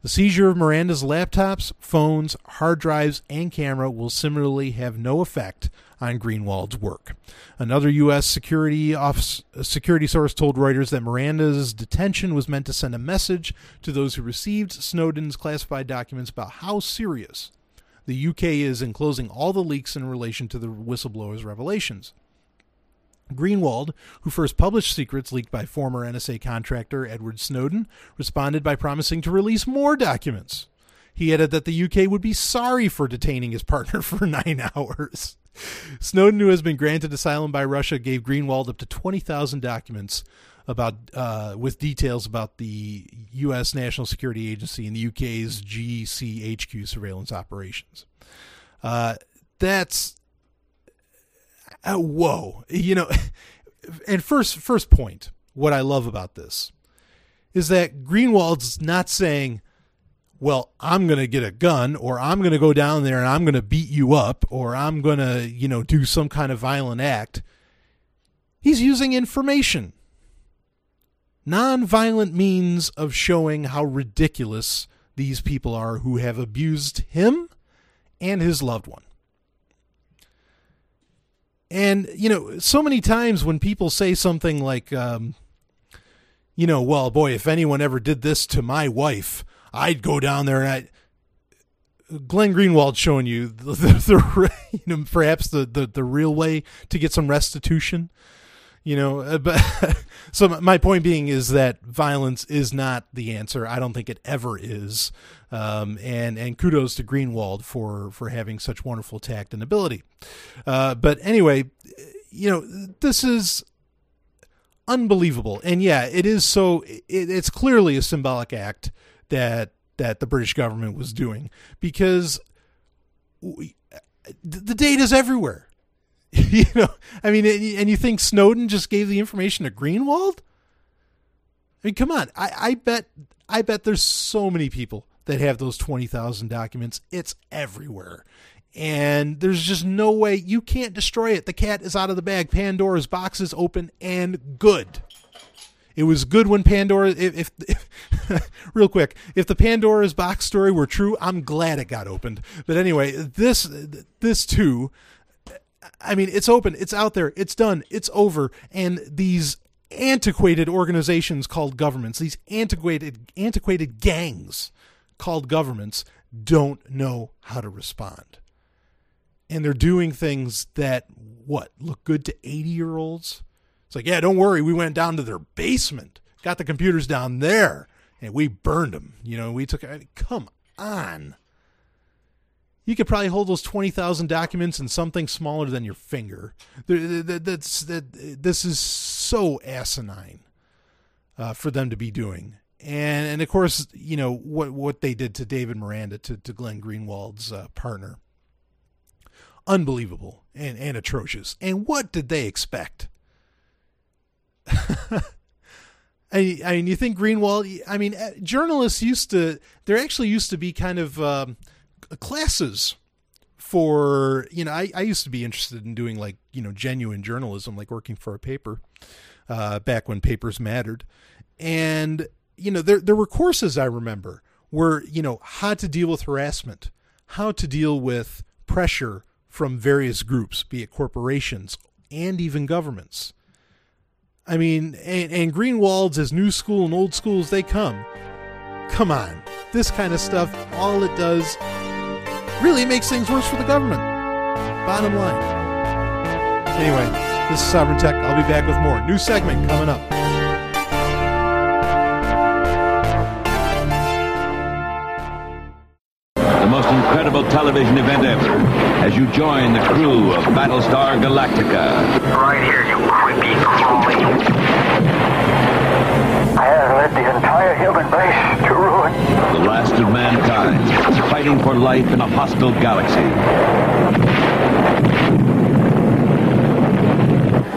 The seizure of Miranda's laptops, phones, hard drives, and camera will similarly have no effect on Greenwald's work. Another U.S. security office, security source told Reuters that Miranda's detention was meant to send a message to those who received Snowden's classified documents about how serious the UK is in closing all the leaks in relation to the whistleblower's revelations. Greenwald, who first published secrets leaked by former NSA contractor Edward Snowden, responded by promising to release more documents. He added that the UK would be sorry for detaining his partner for nine hours. Snowden, who has been granted asylum by Russia, gave Greenwald up to 20,000 documents about uh, with details about the U.S. National Security Agency and the UK's GCHQ surveillance operations. Uh, that's uh, whoa, you know. And first, first point, what I love about this is that Greenwald's not saying, "Well, I'm going to get a gun, or I'm going to go down there and I'm going to beat you up, or I'm going to, you know, do some kind of violent act." He's using information, non-violent means of showing how ridiculous these people are who have abused him and his loved one. And, you know, so many times when people say something like, um, you know, well, boy, if anyone ever did this to my wife, I'd go down there and I. Glenn Greenwald showing you the, the, the you know, perhaps the, the, the real way to get some restitution you know uh, but so my point being is that violence is not the answer i don't think it ever is um, and and kudos to greenwald for for having such wonderful tact and ability uh, but anyway you know this is unbelievable and yeah it is so it, it's clearly a symbolic act that that the british government was doing because we, the data's everywhere you know, I mean, and you think Snowden just gave the information to Greenwald? I mean, come on. I, I bet, I bet there's so many people that have those twenty thousand documents. It's everywhere, and there's just no way you can't destroy it. The cat is out of the bag. Pandora's box is open and good. It was good when Pandora. If, if, if real quick, if the Pandora's box story were true, I'm glad it got opened. But anyway, this this too I mean, it's open, it's out there, it's done, it's over. And these antiquated organizations called governments, these antiquated antiquated gangs called governments don't know how to respond. And they're doing things that what look good to 80 year olds. It's like, yeah, don't worry, we went down to their basement, got the computers down there, and we burned them. You know, we took. I mean, come on you could probably hold those 20,000 documents in something smaller than your finger. That's that this is so asinine uh, for them to be doing. And and of course, you know what what they did to David Miranda to to Glenn Greenwald's uh, partner. Unbelievable and and atrocious. And what did they expect? I, I mean, you think Greenwald? I mean, uh, journalists used to. There actually used to be kind of um, classes for you know I, I used to be interested in doing like you know genuine journalism like working for a paper uh, back when papers mattered and you know there there were courses I remember where you know how to deal with harassment how to deal with pressure from various groups be it corporations and even governments I mean and, and Greenwald's as new school and old school as they come come on this kind of stuff all it does really makes things worse for the government. Bottom line. Anyway, this is Sovereign Tech. I'll be back with more. New segment coming up. Television event ever as you join the crew of Battlestar Galactica. Right here, you creepy crawly. I have led the entire human race to ruin. The last of mankind, fighting for life in a hostile galaxy.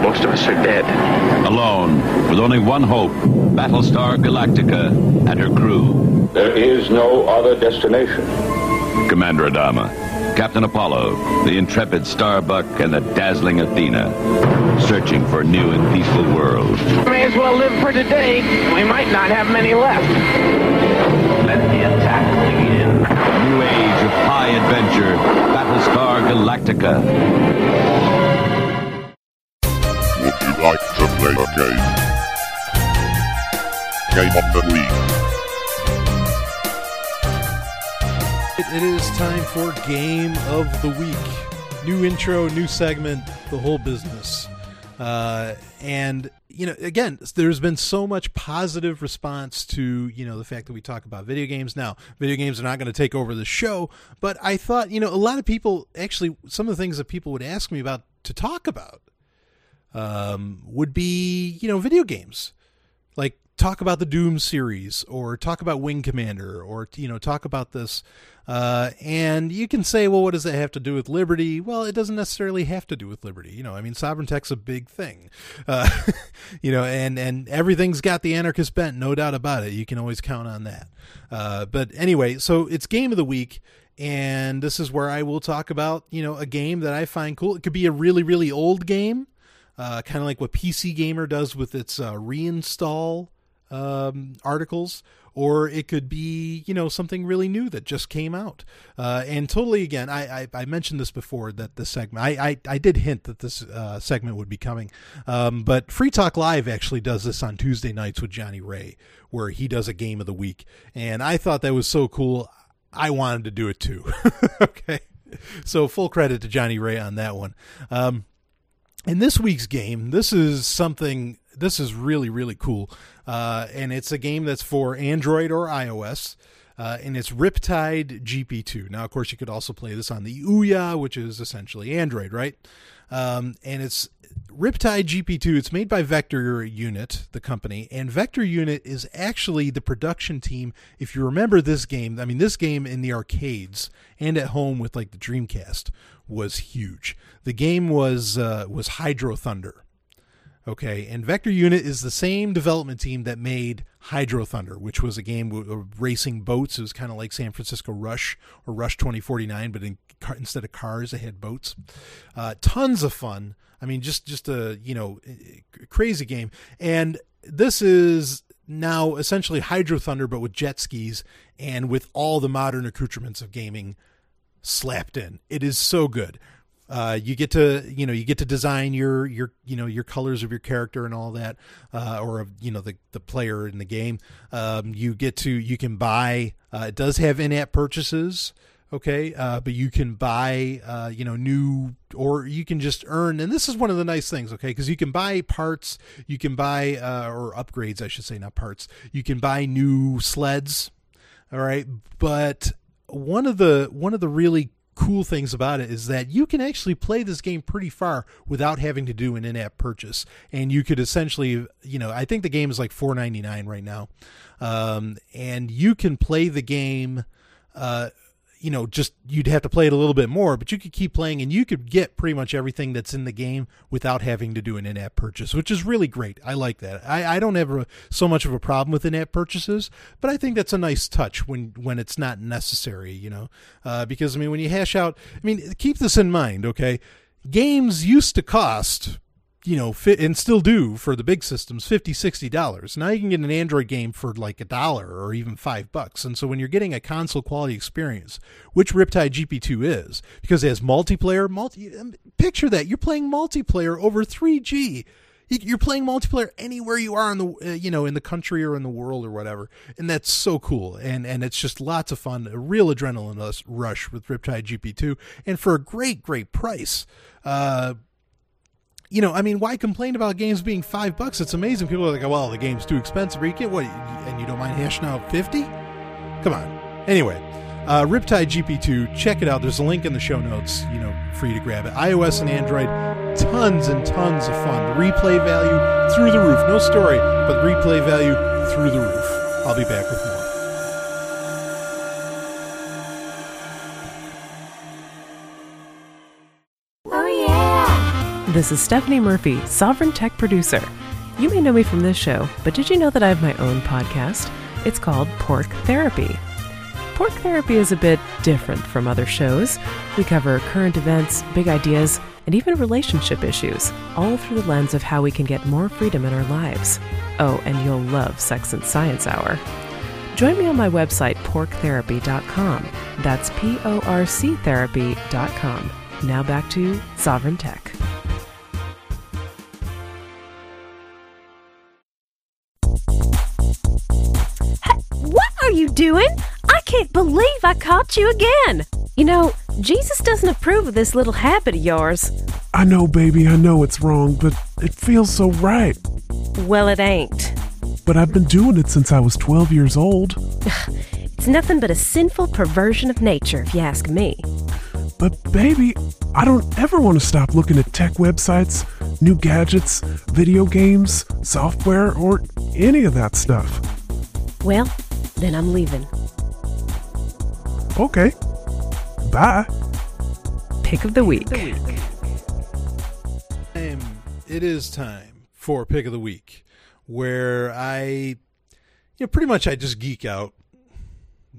Most of us are dead. Alone, with only one hope, Battlestar Galactica and her crew. There is no other destination. Commander Adama, Captain Apollo, the intrepid Starbuck, and the dazzling Athena, searching for a new and peaceful world. May as well live for today. We might not have many left. Let the attack begin. New age of high adventure, Battlestar Galactica. Would you like to play a game? Game of the week. It is time for Game of the Week. New intro, new segment, the whole business. Uh, and, you know, again, there's been so much positive response to, you know, the fact that we talk about video games. Now, video games are not going to take over the show, but I thought, you know, a lot of people actually, some of the things that people would ask me about to talk about um, would be, you know, video games. Talk about the Doom series or talk about Wing Commander or you know talk about this uh, and you can say well what does that have to do with liberty? Well it doesn't necessarily have to do with liberty. You know I mean sovereign tech's a big thing. Uh, you know and and everything's got the anarchist bent no doubt about it. You can always count on that. Uh, but anyway so it's game of the week and this is where I will talk about you know a game that I find cool. It could be a really really old game uh, kind of like what PC Gamer does with its uh, reinstall um, articles, or it could be you know something really new that just came out. Uh, and totally again, I, I, I mentioned this before that the segment I, I, I did hint that this uh, segment would be coming, um, but Free Talk Live actually does this on Tuesday nights with Johnny Ray, where he does a game of the week, and I thought that was so cool. I wanted to do it too. okay. So full credit to Johnny Ray on that one. Um, in this week's game, this is something. This is really really cool, uh, and it's a game that's for Android or iOS. Uh, and it's Riptide GP2. Now, of course, you could also play this on the Ouya, which is essentially Android, right? Um, and it's Riptide GP2. It's made by Vector Unit, the company, and Vector Unit is actually the production team. If you remember this game, I mean, this game in the arcades and at home with like the Dreamcast was huge. The game was uh, was Hydro Thunder. Okay, and Vector Unit is the same development team that made Hydro Thunder, which was a game of racing boats. It was kind of like San Francisco Rush or Rush 2049, but in, instead of cars, they had boats. Uh, tons of fun. I mean, just just a you know crazy game. And this is now essentially Hydro Thunder, but with jet skis and with all the modern accoutrements of gaming slapped in. It is so good. Uh, you get to you know you get to design your your you know your colors of your character and all that uh, or you know the the player in the game um, you get to you can buy uh, it does have in-app purchases okay uh, but you can buy uh, you know new or you can just earn and this is one of the nice things okay because you can buy parts you can buy uh, or upgrades i should say not parts you can buy new sleds all right but one of the one of the really cool things about it is that you can actually play this game pretty far without having to do an in-app purchase and you could essentially you know i think the game is like 4.99 right now um, and you can play the game uh, you know, just you'd have to play it a little bit more, but you could keep playing and you could get pretty much everything that's in the game without having to do an in-app purchase, which is really great. I like that. I, I don't have a, so much of a problem with in-app purchases, but I think that's a nice touch when when it's not necessary, you know, uh, because I mean when you hash out, I mean keep this in mind, okay? Games used to cost you know, fit and still do for the big systems, 50 60 dollars. Now you can get an Android game for like a dollar or even five bucks. And so when you're getting a console quality experience, which Riptide GP2 is, because it has multiplayer, multi picture that you're playing multiplayer over 3G. You're playing multiplayer anywhere you are in the uh, you know in the country or in the world or whatever, and that's so cool. And and it's just lots of fun, a real adrenaline rush with Riptide GP2, and for a great great price. Uh, you know, I mean, why complain about games being five bucks? It's amazing. People are like, well, the game's too expensive. Or you get what? And you don't mind hashing out 50? Come on. Anyway, uh, Riptide GP2, check it out. There's a link in the show notes, you know, for you to grab it. iOS and Android, tons and tons of fun. The replay value through the roof. No story, but replay value through the roof. I'll be back with more. This is Stephanie Murphy, Sovryn Tech Producer. You may know me from this show, but did you know that I have my own podcast? It's called Porc Therapy. Porc Therapy is a bit different from other shows. We cover current events, big ideas, and even relationship issues, all through the lens of how we can get more freedom in our lives. Oh, and you'll love Sex and Science Hour. Join me on my website, porctherapy.com. That's P O R C therapy.com. Now back to Sovryn Tech. Doing? I can't believe I caught you again. You know, Jesus doesn't approve of this little habit of yours. I know, baby, I know it's wrong, but it feels so right. Well, it ain't. But I've been doing it since I was 12 years old. It's nothing but a sinful perversion of nature, if you ask me. But, baby, I don't ever want to stop looking at tech websites, new gadgets, video games, software, or any of that stuff. Well, then I'm leaving. Okay. Bye. Pick of the week. Um, it is time for pick of the week, where I, you know, pretty much I just geek out.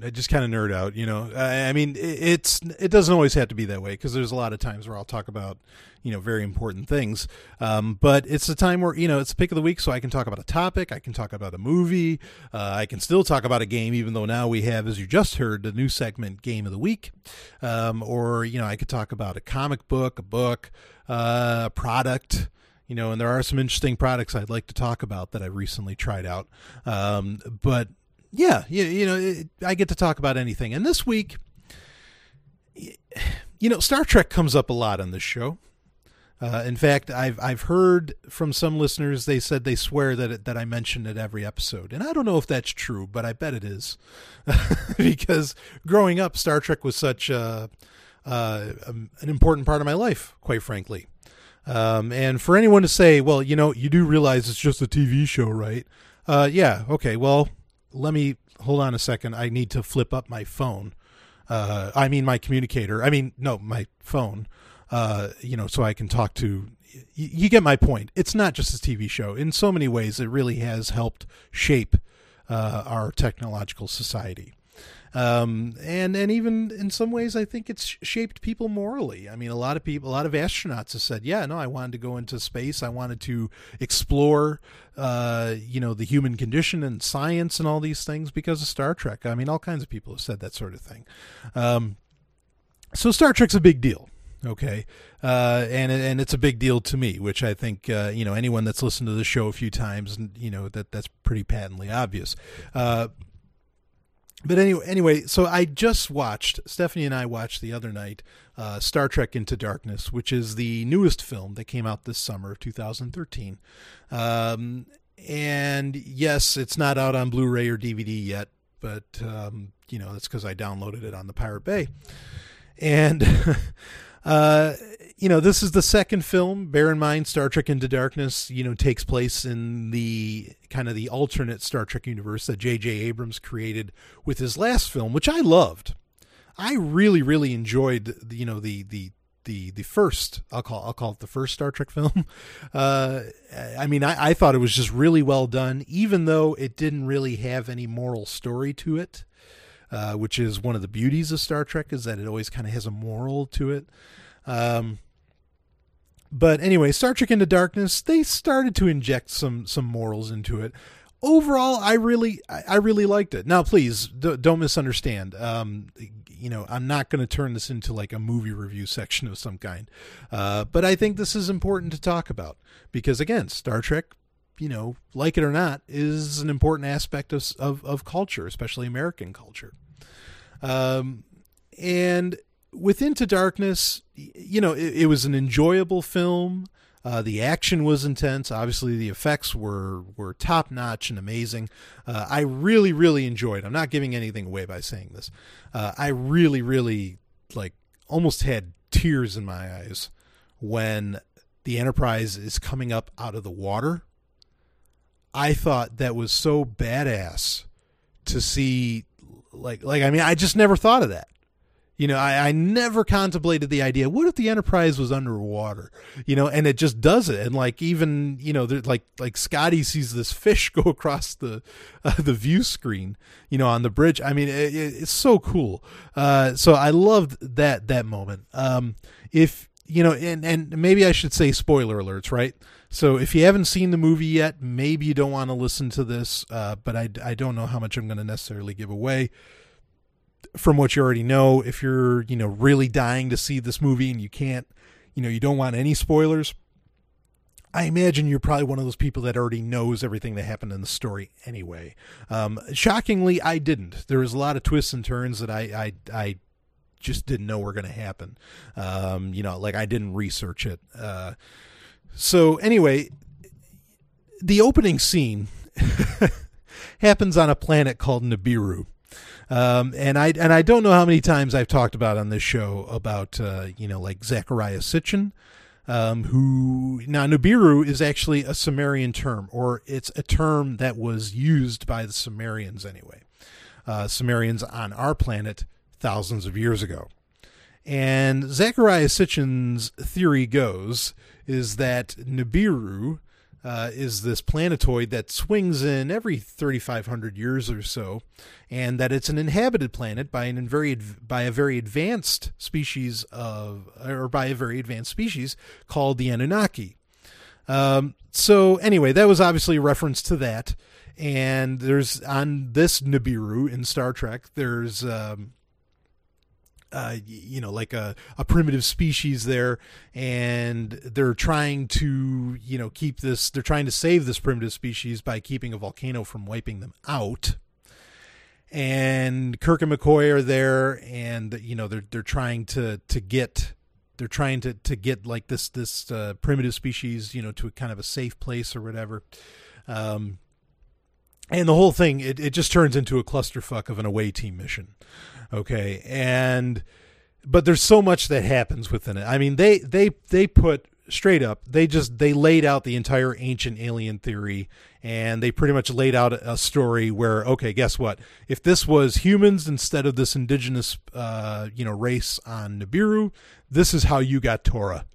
I just kind of nerd out, you know. I, I mean, it, it's it doesn't always have to be that way because there's a lot of times where I'll talk about, you know, very important things. Um, but it's a time where you know it's pick of the week, so I can talk about a topic, I can talk about a movie, uh, I can still talk about a game, even though now we have, as you just heard, the new segment, Game of the Week, um, or you know, I could talk about a comic book, a book, uh, a product you know, and there are some interesting products I'd like to talk about that I recently tried out. Um, but yeah, you, you know, it, I get to talk about anything. And this week, you know, Star Trek comes up a lot on this show. Uh, in fact, I've I've heard from some listeners they said they swear that it, that I mention it every episode, and I don't know if that's true, but I bet it is, because growing up, Star Trek was such a, um, an important part of my life, quite frankly. Um, and for anyone to say, well, you know, you do realize it's just a TV show, right? Uh, yeah, okay. Well, let me hold on a second. I need to flip up my phone. Uh, I mean, my communicator. I mean, no, my phone. Uh, you know, so I can talk to. You get my point. It's not just a TV show. In so many ways, it really has helped shape uh, our technological society. Um, and and even in some ways, I think it's shaped people morally. I mean, a lot of people, a lot of astronauts have said, "Yeah, no, I wanted to go into space. I wanted to explore, uh, you know, the human condition and science and all these things because of Star Trek." I mean, all kinds of people have said that sort of thing. Um, so Star Trek's a big deal okay. Uh, and and it's a big deal to me which i think uh, you know anyone that's listened to the show a few times you know that that's pretty patently obvious. Uh, but anyway anyway so i just watched stephanie and i watched the other night uh, star trek into darkness which is the newest film that came out this summer of 2013 um, and yes it's not out on blu-ray or dvd yet but um, you know that's because i downloaded it on the pirate bay. And uh, you know, this is the second film. Bear in mind, Star Trek Into Darkness, you know, takes place in the kind of the alternate Star Trek universe that J.J. Abrams created with his last film, which I loved. I really, really enjoyed, you know, the the the the first. I'll call I'll call it the first Star Trek film. Uh, I mean, I, I thought it was just really well done, even though it didn't really have any moral story to it. Uh, which is one of the beauties of Star Trek is that it always kind of has a moral to it. Um, but anyway, Star Trek Into Darkness, they started to inject some some morals into it. Overall, I really I really liked it. Now, please don't misunderstand. Um, you know, I'm not going to turn this into like a movie review section of some kind. Uh, but I think this is important to talk about because again, Star Trek you know, like it or not, is an important aspect of of, of culture, especially American culture. Um, and with Into Darkness, you know, it, it was an enjoyable film. Uh, the action was intense. Obviously, the effects were were top notch and amazing. Uh, I really, really enjoyed. I'm not giving anything away by saying this. Uh, I really, really like almost had tears in my eyes when the Enterprise is coming up out of the water. I thought that was so badass to see. Like, like I mean, I just never thought of that. You know, I, I never contemplated the idea. What if the Enterprise was underwater? You know, and it just does it. And like even you know, like like Scotty sees this fish go across the uh, the view screen. You know, on the bridge. I mean, it, it's so cool. Uh, so I loved that that moment. Um, if you know, and and maybe I should say spoiler alerts, right? So if you haven't seen the movie yet, maybe you don't want to listen to this. Uh, but I I don't know how much I'm going to necessarily give away from what you already know, if you're, you know, really dying to see this movie and you can't, you know, you don't want any spoilers, I imagine you're probably one of those people that already knows everything that happened in the story anyway. Um, shockingly, I didn't. There was a lot of twists and turns that I, I, I just didn't know were going to happen. Um, you know, like I didn't research it. Uh, so anyway, the opening scene happens on a planet called Nibiru. Um, and I and I don't know how many times I've talked about on this show about uh, you know like Zecharia Sitchin, um, who now Nibiru is actually a Sumerian term, or it's a term that was used by the Sumerians anyway. Uh, Sumerians on our planet thousands of years ago. And Zecharia Sitchin's theory goes is that Nibiru uh, is this planetoid that swings in every 3,500 years or so, and that it's an inhabited planet by an very by a very advanced species of, or by a very advanced species called the Anunnaki. Um, so anyway, that was obviously a reference to that. And there's on this Nibiru in Star Trek, there's um, uh, you know, like a, a primitive species there, and they're trying to, you know, keep this, they're trying to save this primitive species by keeping a volcano from wiping them out. And Kirk and McCoy are there, and you know they're they're trying to to get they're trying to to get like this this uh, primitive species, you know, to a kind of a safe place or whatever. Um, and the whole thing it, it just turns into a clusterfuck of an away team mission. Okay? And but there's so much that happens within it. I mean they they they put straight up they just they laid out the entire ancient alien theory and they pretty much laid out a story where okay guess what? If this was humans instead of this indigenous uh you know race on nibiru this is how you got torah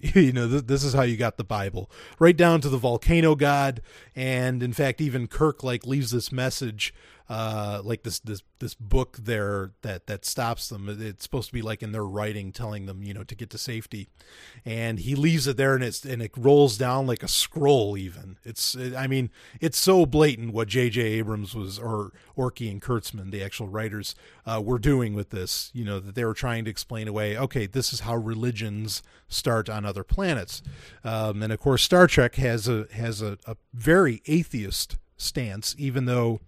you know th- this is how you got the bible. Right down to the volcano god and in fact even kirk like leaves this message uh, like this this this book there that that stops them. It's supposed to be like in their writing, telling them you know to get to safety, and he leaves it there, and it's and it rolls down like a scroll. Even it's I mean it's so blatant what J.J. Abrams was or Orci and Kurtzman, the actual writers, uh, were doing with this. You know that they were trying to explain away. Okay, this is how religions start on other planets, um, and of course Star Trek has a has a, a very atheist stance, even though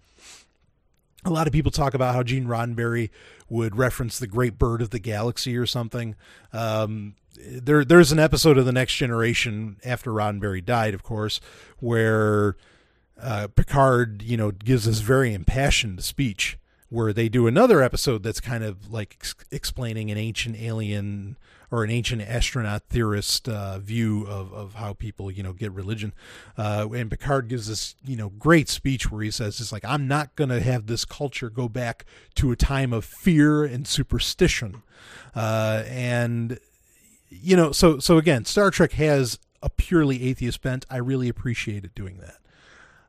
a lot of people talk about how Gene Roddenberry would reference the Great Bird of the Galaxy or something. Um, there, there's an episode of the Next Generation after Roddenberry died, of course, where uh, Picard, you know, gives this very impassioned speech. Where they do another episode that's kind of like ex- explaining an ancient alien or an ancient astronaut theorist uh, view of, of how people you know get religion. Uh, and Picard gives this you know great speech where he says it's like I'm not going to have this culture go back to a time of fear and superstition, uh, and you know so so again Star Trek has a purely atheist bent. I really appreciate it doing that.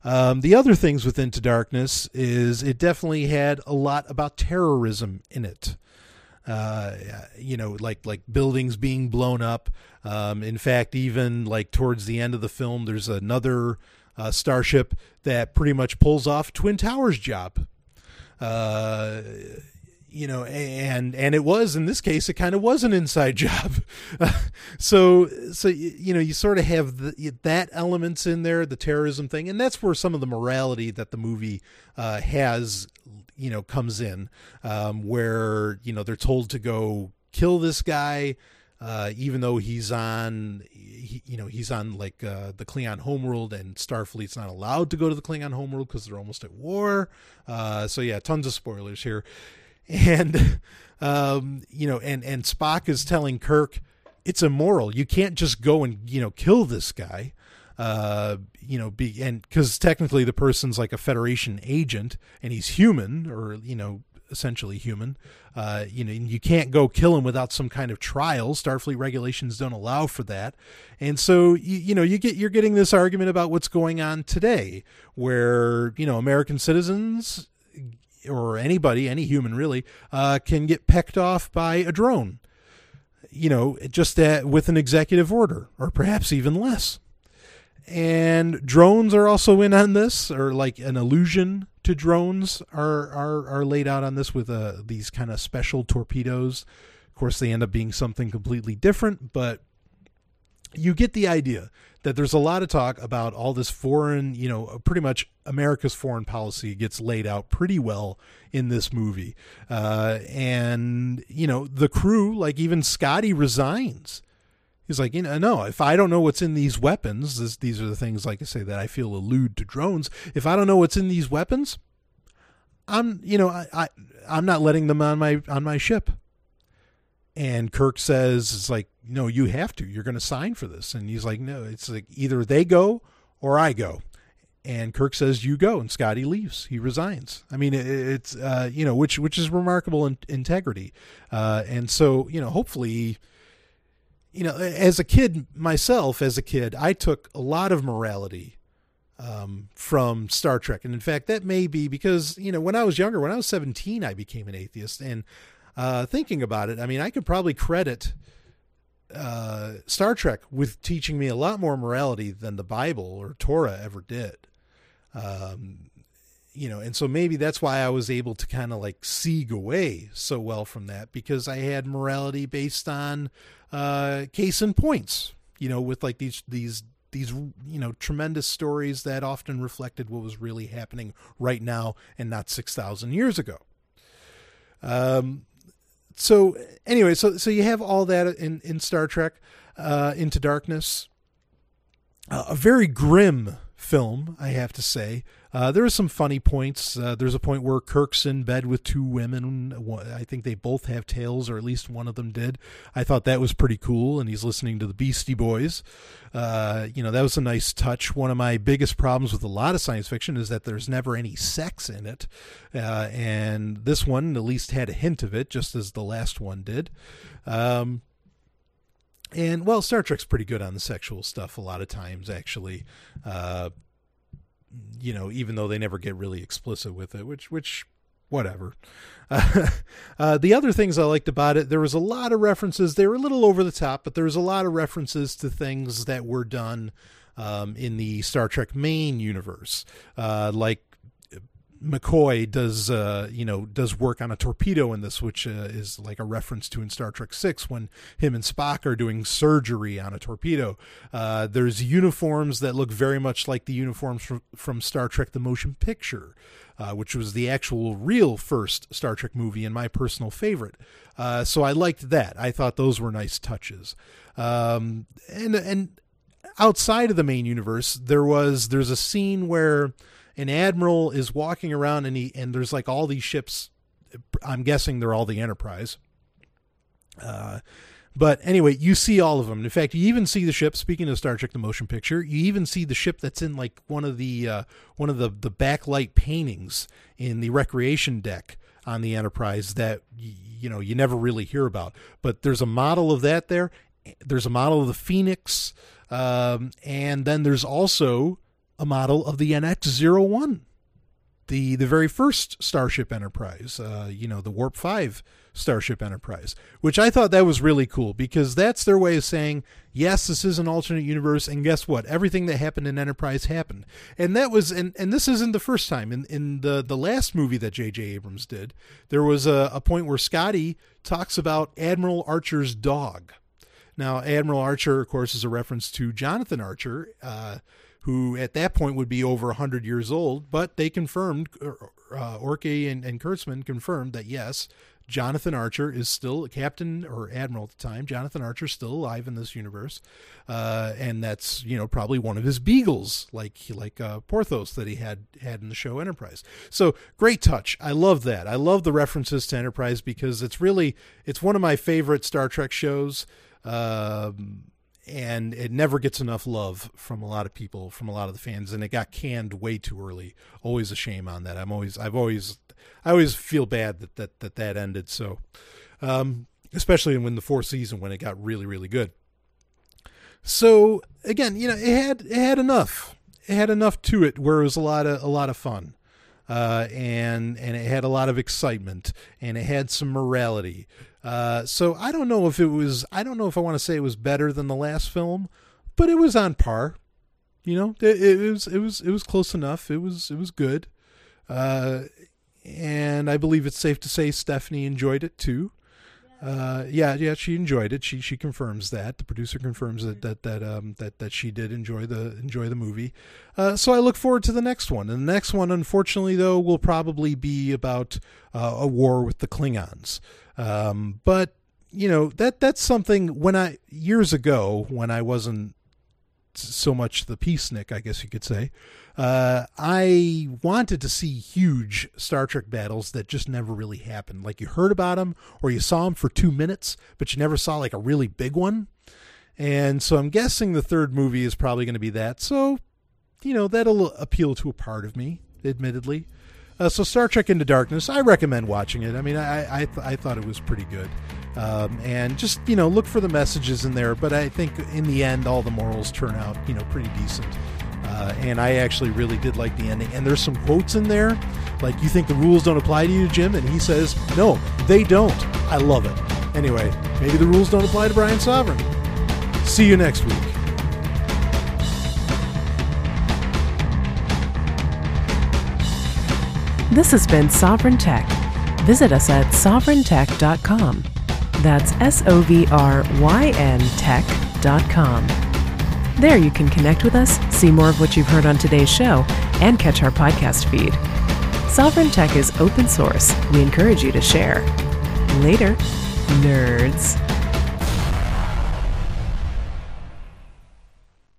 Um, the other things with Into Darkness is it definitely had a lot about terrorism in it uh, you know, like like buildings being blown up. Um, in fact, even like towards the end of the film, there's another uh, starship that pretty much pulls off Twin Towers job. Uh, you know, and and it was in this case, it kind of was an inside job. so so you know, you sort of have the, that elements in there, the terrorism thing, and that's where some of the morality that the movie uh, has you know comes in um, where you know they're told to go kill this guy uh, even though he's on he, you know he's on like uh, the Klingon homeworld and Starfleet's not allowed to go to the Klingon homeworld because they're almost at war. Uh, so yeah tons of spoilers here. And um, you know and and Spock is telling Kirk it's immoral. You can't just go and you know kill this guy uh, you know, be and because technically the person's like a Federation agent and he's human or you know essentially human. Uh, you know, you can't go kill him without some kind of trial. Starfleet regulations don't allow for that, and so you, you know you get you're getting this argument about what's going on today, where you know American citizens or anybody, any human really, uh, can get pecked off by a drone. You know, just that with an executive order, or perhaps even less and drones are also in on this or like an allusion to drones are are, are laid out on this with uh, these kind of special torpedoes of course they end up being something completely different but you get the idea that there's a lot of talk about all this foreign, you know, pretty much America's foreign policy gets laid out pretty well in this movie. Uh, and, you know, the crew, like even Scotty resigns He's like, you know, no, if I don't know what's in these weapons, this, these are the things, like I say, that I feel allude to drones. If I don't know what's in these weapons, I'm, you know, I, I I'm not letting them on my on my ship. and Kirk says, "It's like no, you have to. You're going to sign for this." And he's like, "No, it's like either they go or I go." And Kirk says, "You go," and Scotty leaves. He resigns. I mean, it, it's uh, you know, which which is remarkable in, integrity, uh, and so you know, hopefully, you know, as a kid myself, as a kid, I took a lot of morality um, from Star Trek, and in fact, that may be because you know, when I was younger, when I was seventeen, I became an atheist, and uh, thinking about it, I mean, I could probably credit uh, Star Trek with teaching me a lot more morality than the Bible or Torah ever did. Um, you know, and so maybe that's why I was able to kind of like seeg away so well from that because I had morality based on uh, case in points. You know, with like these these these you know tremendous stories that often reflected what was really happening right now and not six thousand years ago. Um, so anyway, so so you have all that in in Star Trek uh, Into Darkness, uh, a very grim film, I have to say. Uh, there are some funny points. Uh, there's a point where Kirk's in bed with two women. I think they both have tails, or at least one of them did. I thought that was pretty cool, and he's listening to the Beastie Boys. Uh, you know, that was a nice touch. One of my biggest problems with a lot of science fiction is that there's never any sex in it, uh, and this one at least had a hint of it, just as the last one did. Um, and well, Star Trek's pretty good on the sexual stuff a lot of times, actually. Uh, you know, even though they never get really explicit with it, which which whatever. Uh, uh, the other things I liked about it, there was a lot of references. They were a little over the top, but there was a lot of references to things that were done um, in the Star Trek main universe, uh, like McCoy does uh, you know does work on a torpedo in this, which uh, is like a reference to in Star Trek Six when him and Spock are doing surgery on a torpedo. Uh, there's uniforms that look very much like the uniforms from, from Star Trek: The Motion Picture, uh, which was the actual real first Star Trek movie and my personal favorite. Uh, so I liked that. I thought those were nice touches. Um, and and outside of the main universe, there was there's a scene where an admiral is walking around and he and there's like all these ships i'm guessing they're all the enterprise. Uh, but anyway you see all of them. In fact you even see the ship speaking of star trek the motion picture you even see the ship that's in like one of the uh, one of the the backlight paintings in the recreation deck on the enterprise that you know you never really hear about. But there's a model of that there. There's a model of the phoenix um, and then there's also a model of the NX-01, the the very first Starship Enterprise, uh, you know, the Warp 5 Starship Enterprise, which I thought that was really cool because that's their way of saying, yes, this is an alternate universe, and guess what? Everything that happened in Enterprise happened. And that was and, and this isn't the first time. In in the, the last movie that J.J. Abrams did, there was a, a point where Scotty talks about Admiral Archer's dog. Now, Admiral Archer, of course, is a reference to Jonathan Archer, uh, who at that point would be over 100 years old, but they confirmed, uh, Orci and, and Kurtzman confirmed that yes, Jonathan Archer is still a captain or admiral at the time. Jonathan Archer is still alive in this universe, uh, and that's you know probably one of his beagles, like like uh, Porthos that he had had in the show Enterprise. So great touch. I love that. I love the references to Enterprise because it's really it's one of my favorite Star Trek shows. Um, and it never gets enough love from a lot of people, from a lot of the fans, and it got canned way too early. Always a shame on that. I'm always, I've always, I always feel bad that that that, that ended. So, um, especially in when the fourth season when it got really really good. So again, you know, it had it had enough. It had enough to it where it was a lot of a lot of fun. Uh, and and it had a lot of excitement and it had some morality. Uh, so I don't know if it was. I don't know if I want to say it was better than the last film, but it was on par. You know, it, it was it was it was close enough. It was it was good, uh, and I believe it's safe to say Stephanie enjoyed it too. Uh, yeah, yeah, she enjoyed it. She she confirms that. The producer confirms that that that um that that she did enjoy the enjoy the movie. Uh, so I look forward to the next one. And the next one, unfortunately, though, will probably be about uh, a war with the Klingons. Um, but you know that that's something when I years ago when I wasn't so much the peacenik, I guess you could say. Uh, I wanted to see huge Star Trek battles that just never really happened. Like you heard about them or you saw them for two minutes, but you never saw like a really big one. And so I'm guessing the third movie is probably going to be that. So, you know, that'll appeal to a part of me, admittedly. Uh, so Star Trek Into Darkness, I recommend watching it. I mean, I I, th- I thought it was pretty good, um, and just you know look for the messages in there. But I think in the end, all the morals turn out you know pretty decent. Uh, and I actually really did like the ending. And there's some quotes in there, like "You think the rules don't apply to you, Jim?" And he says, "No, they don't." I love it. Anyway, maybe the rules don't apply to Brian Sovryn. See you next week. This has been Sovryn Tech. Visit us at sovryntech.com. That's S O V R Y N tech.com. There you can connect with us, see more of what you've heard on today's show, and catch our podcast feed. Sovryn Tech is open source. We encourage you to share. Later, nerds.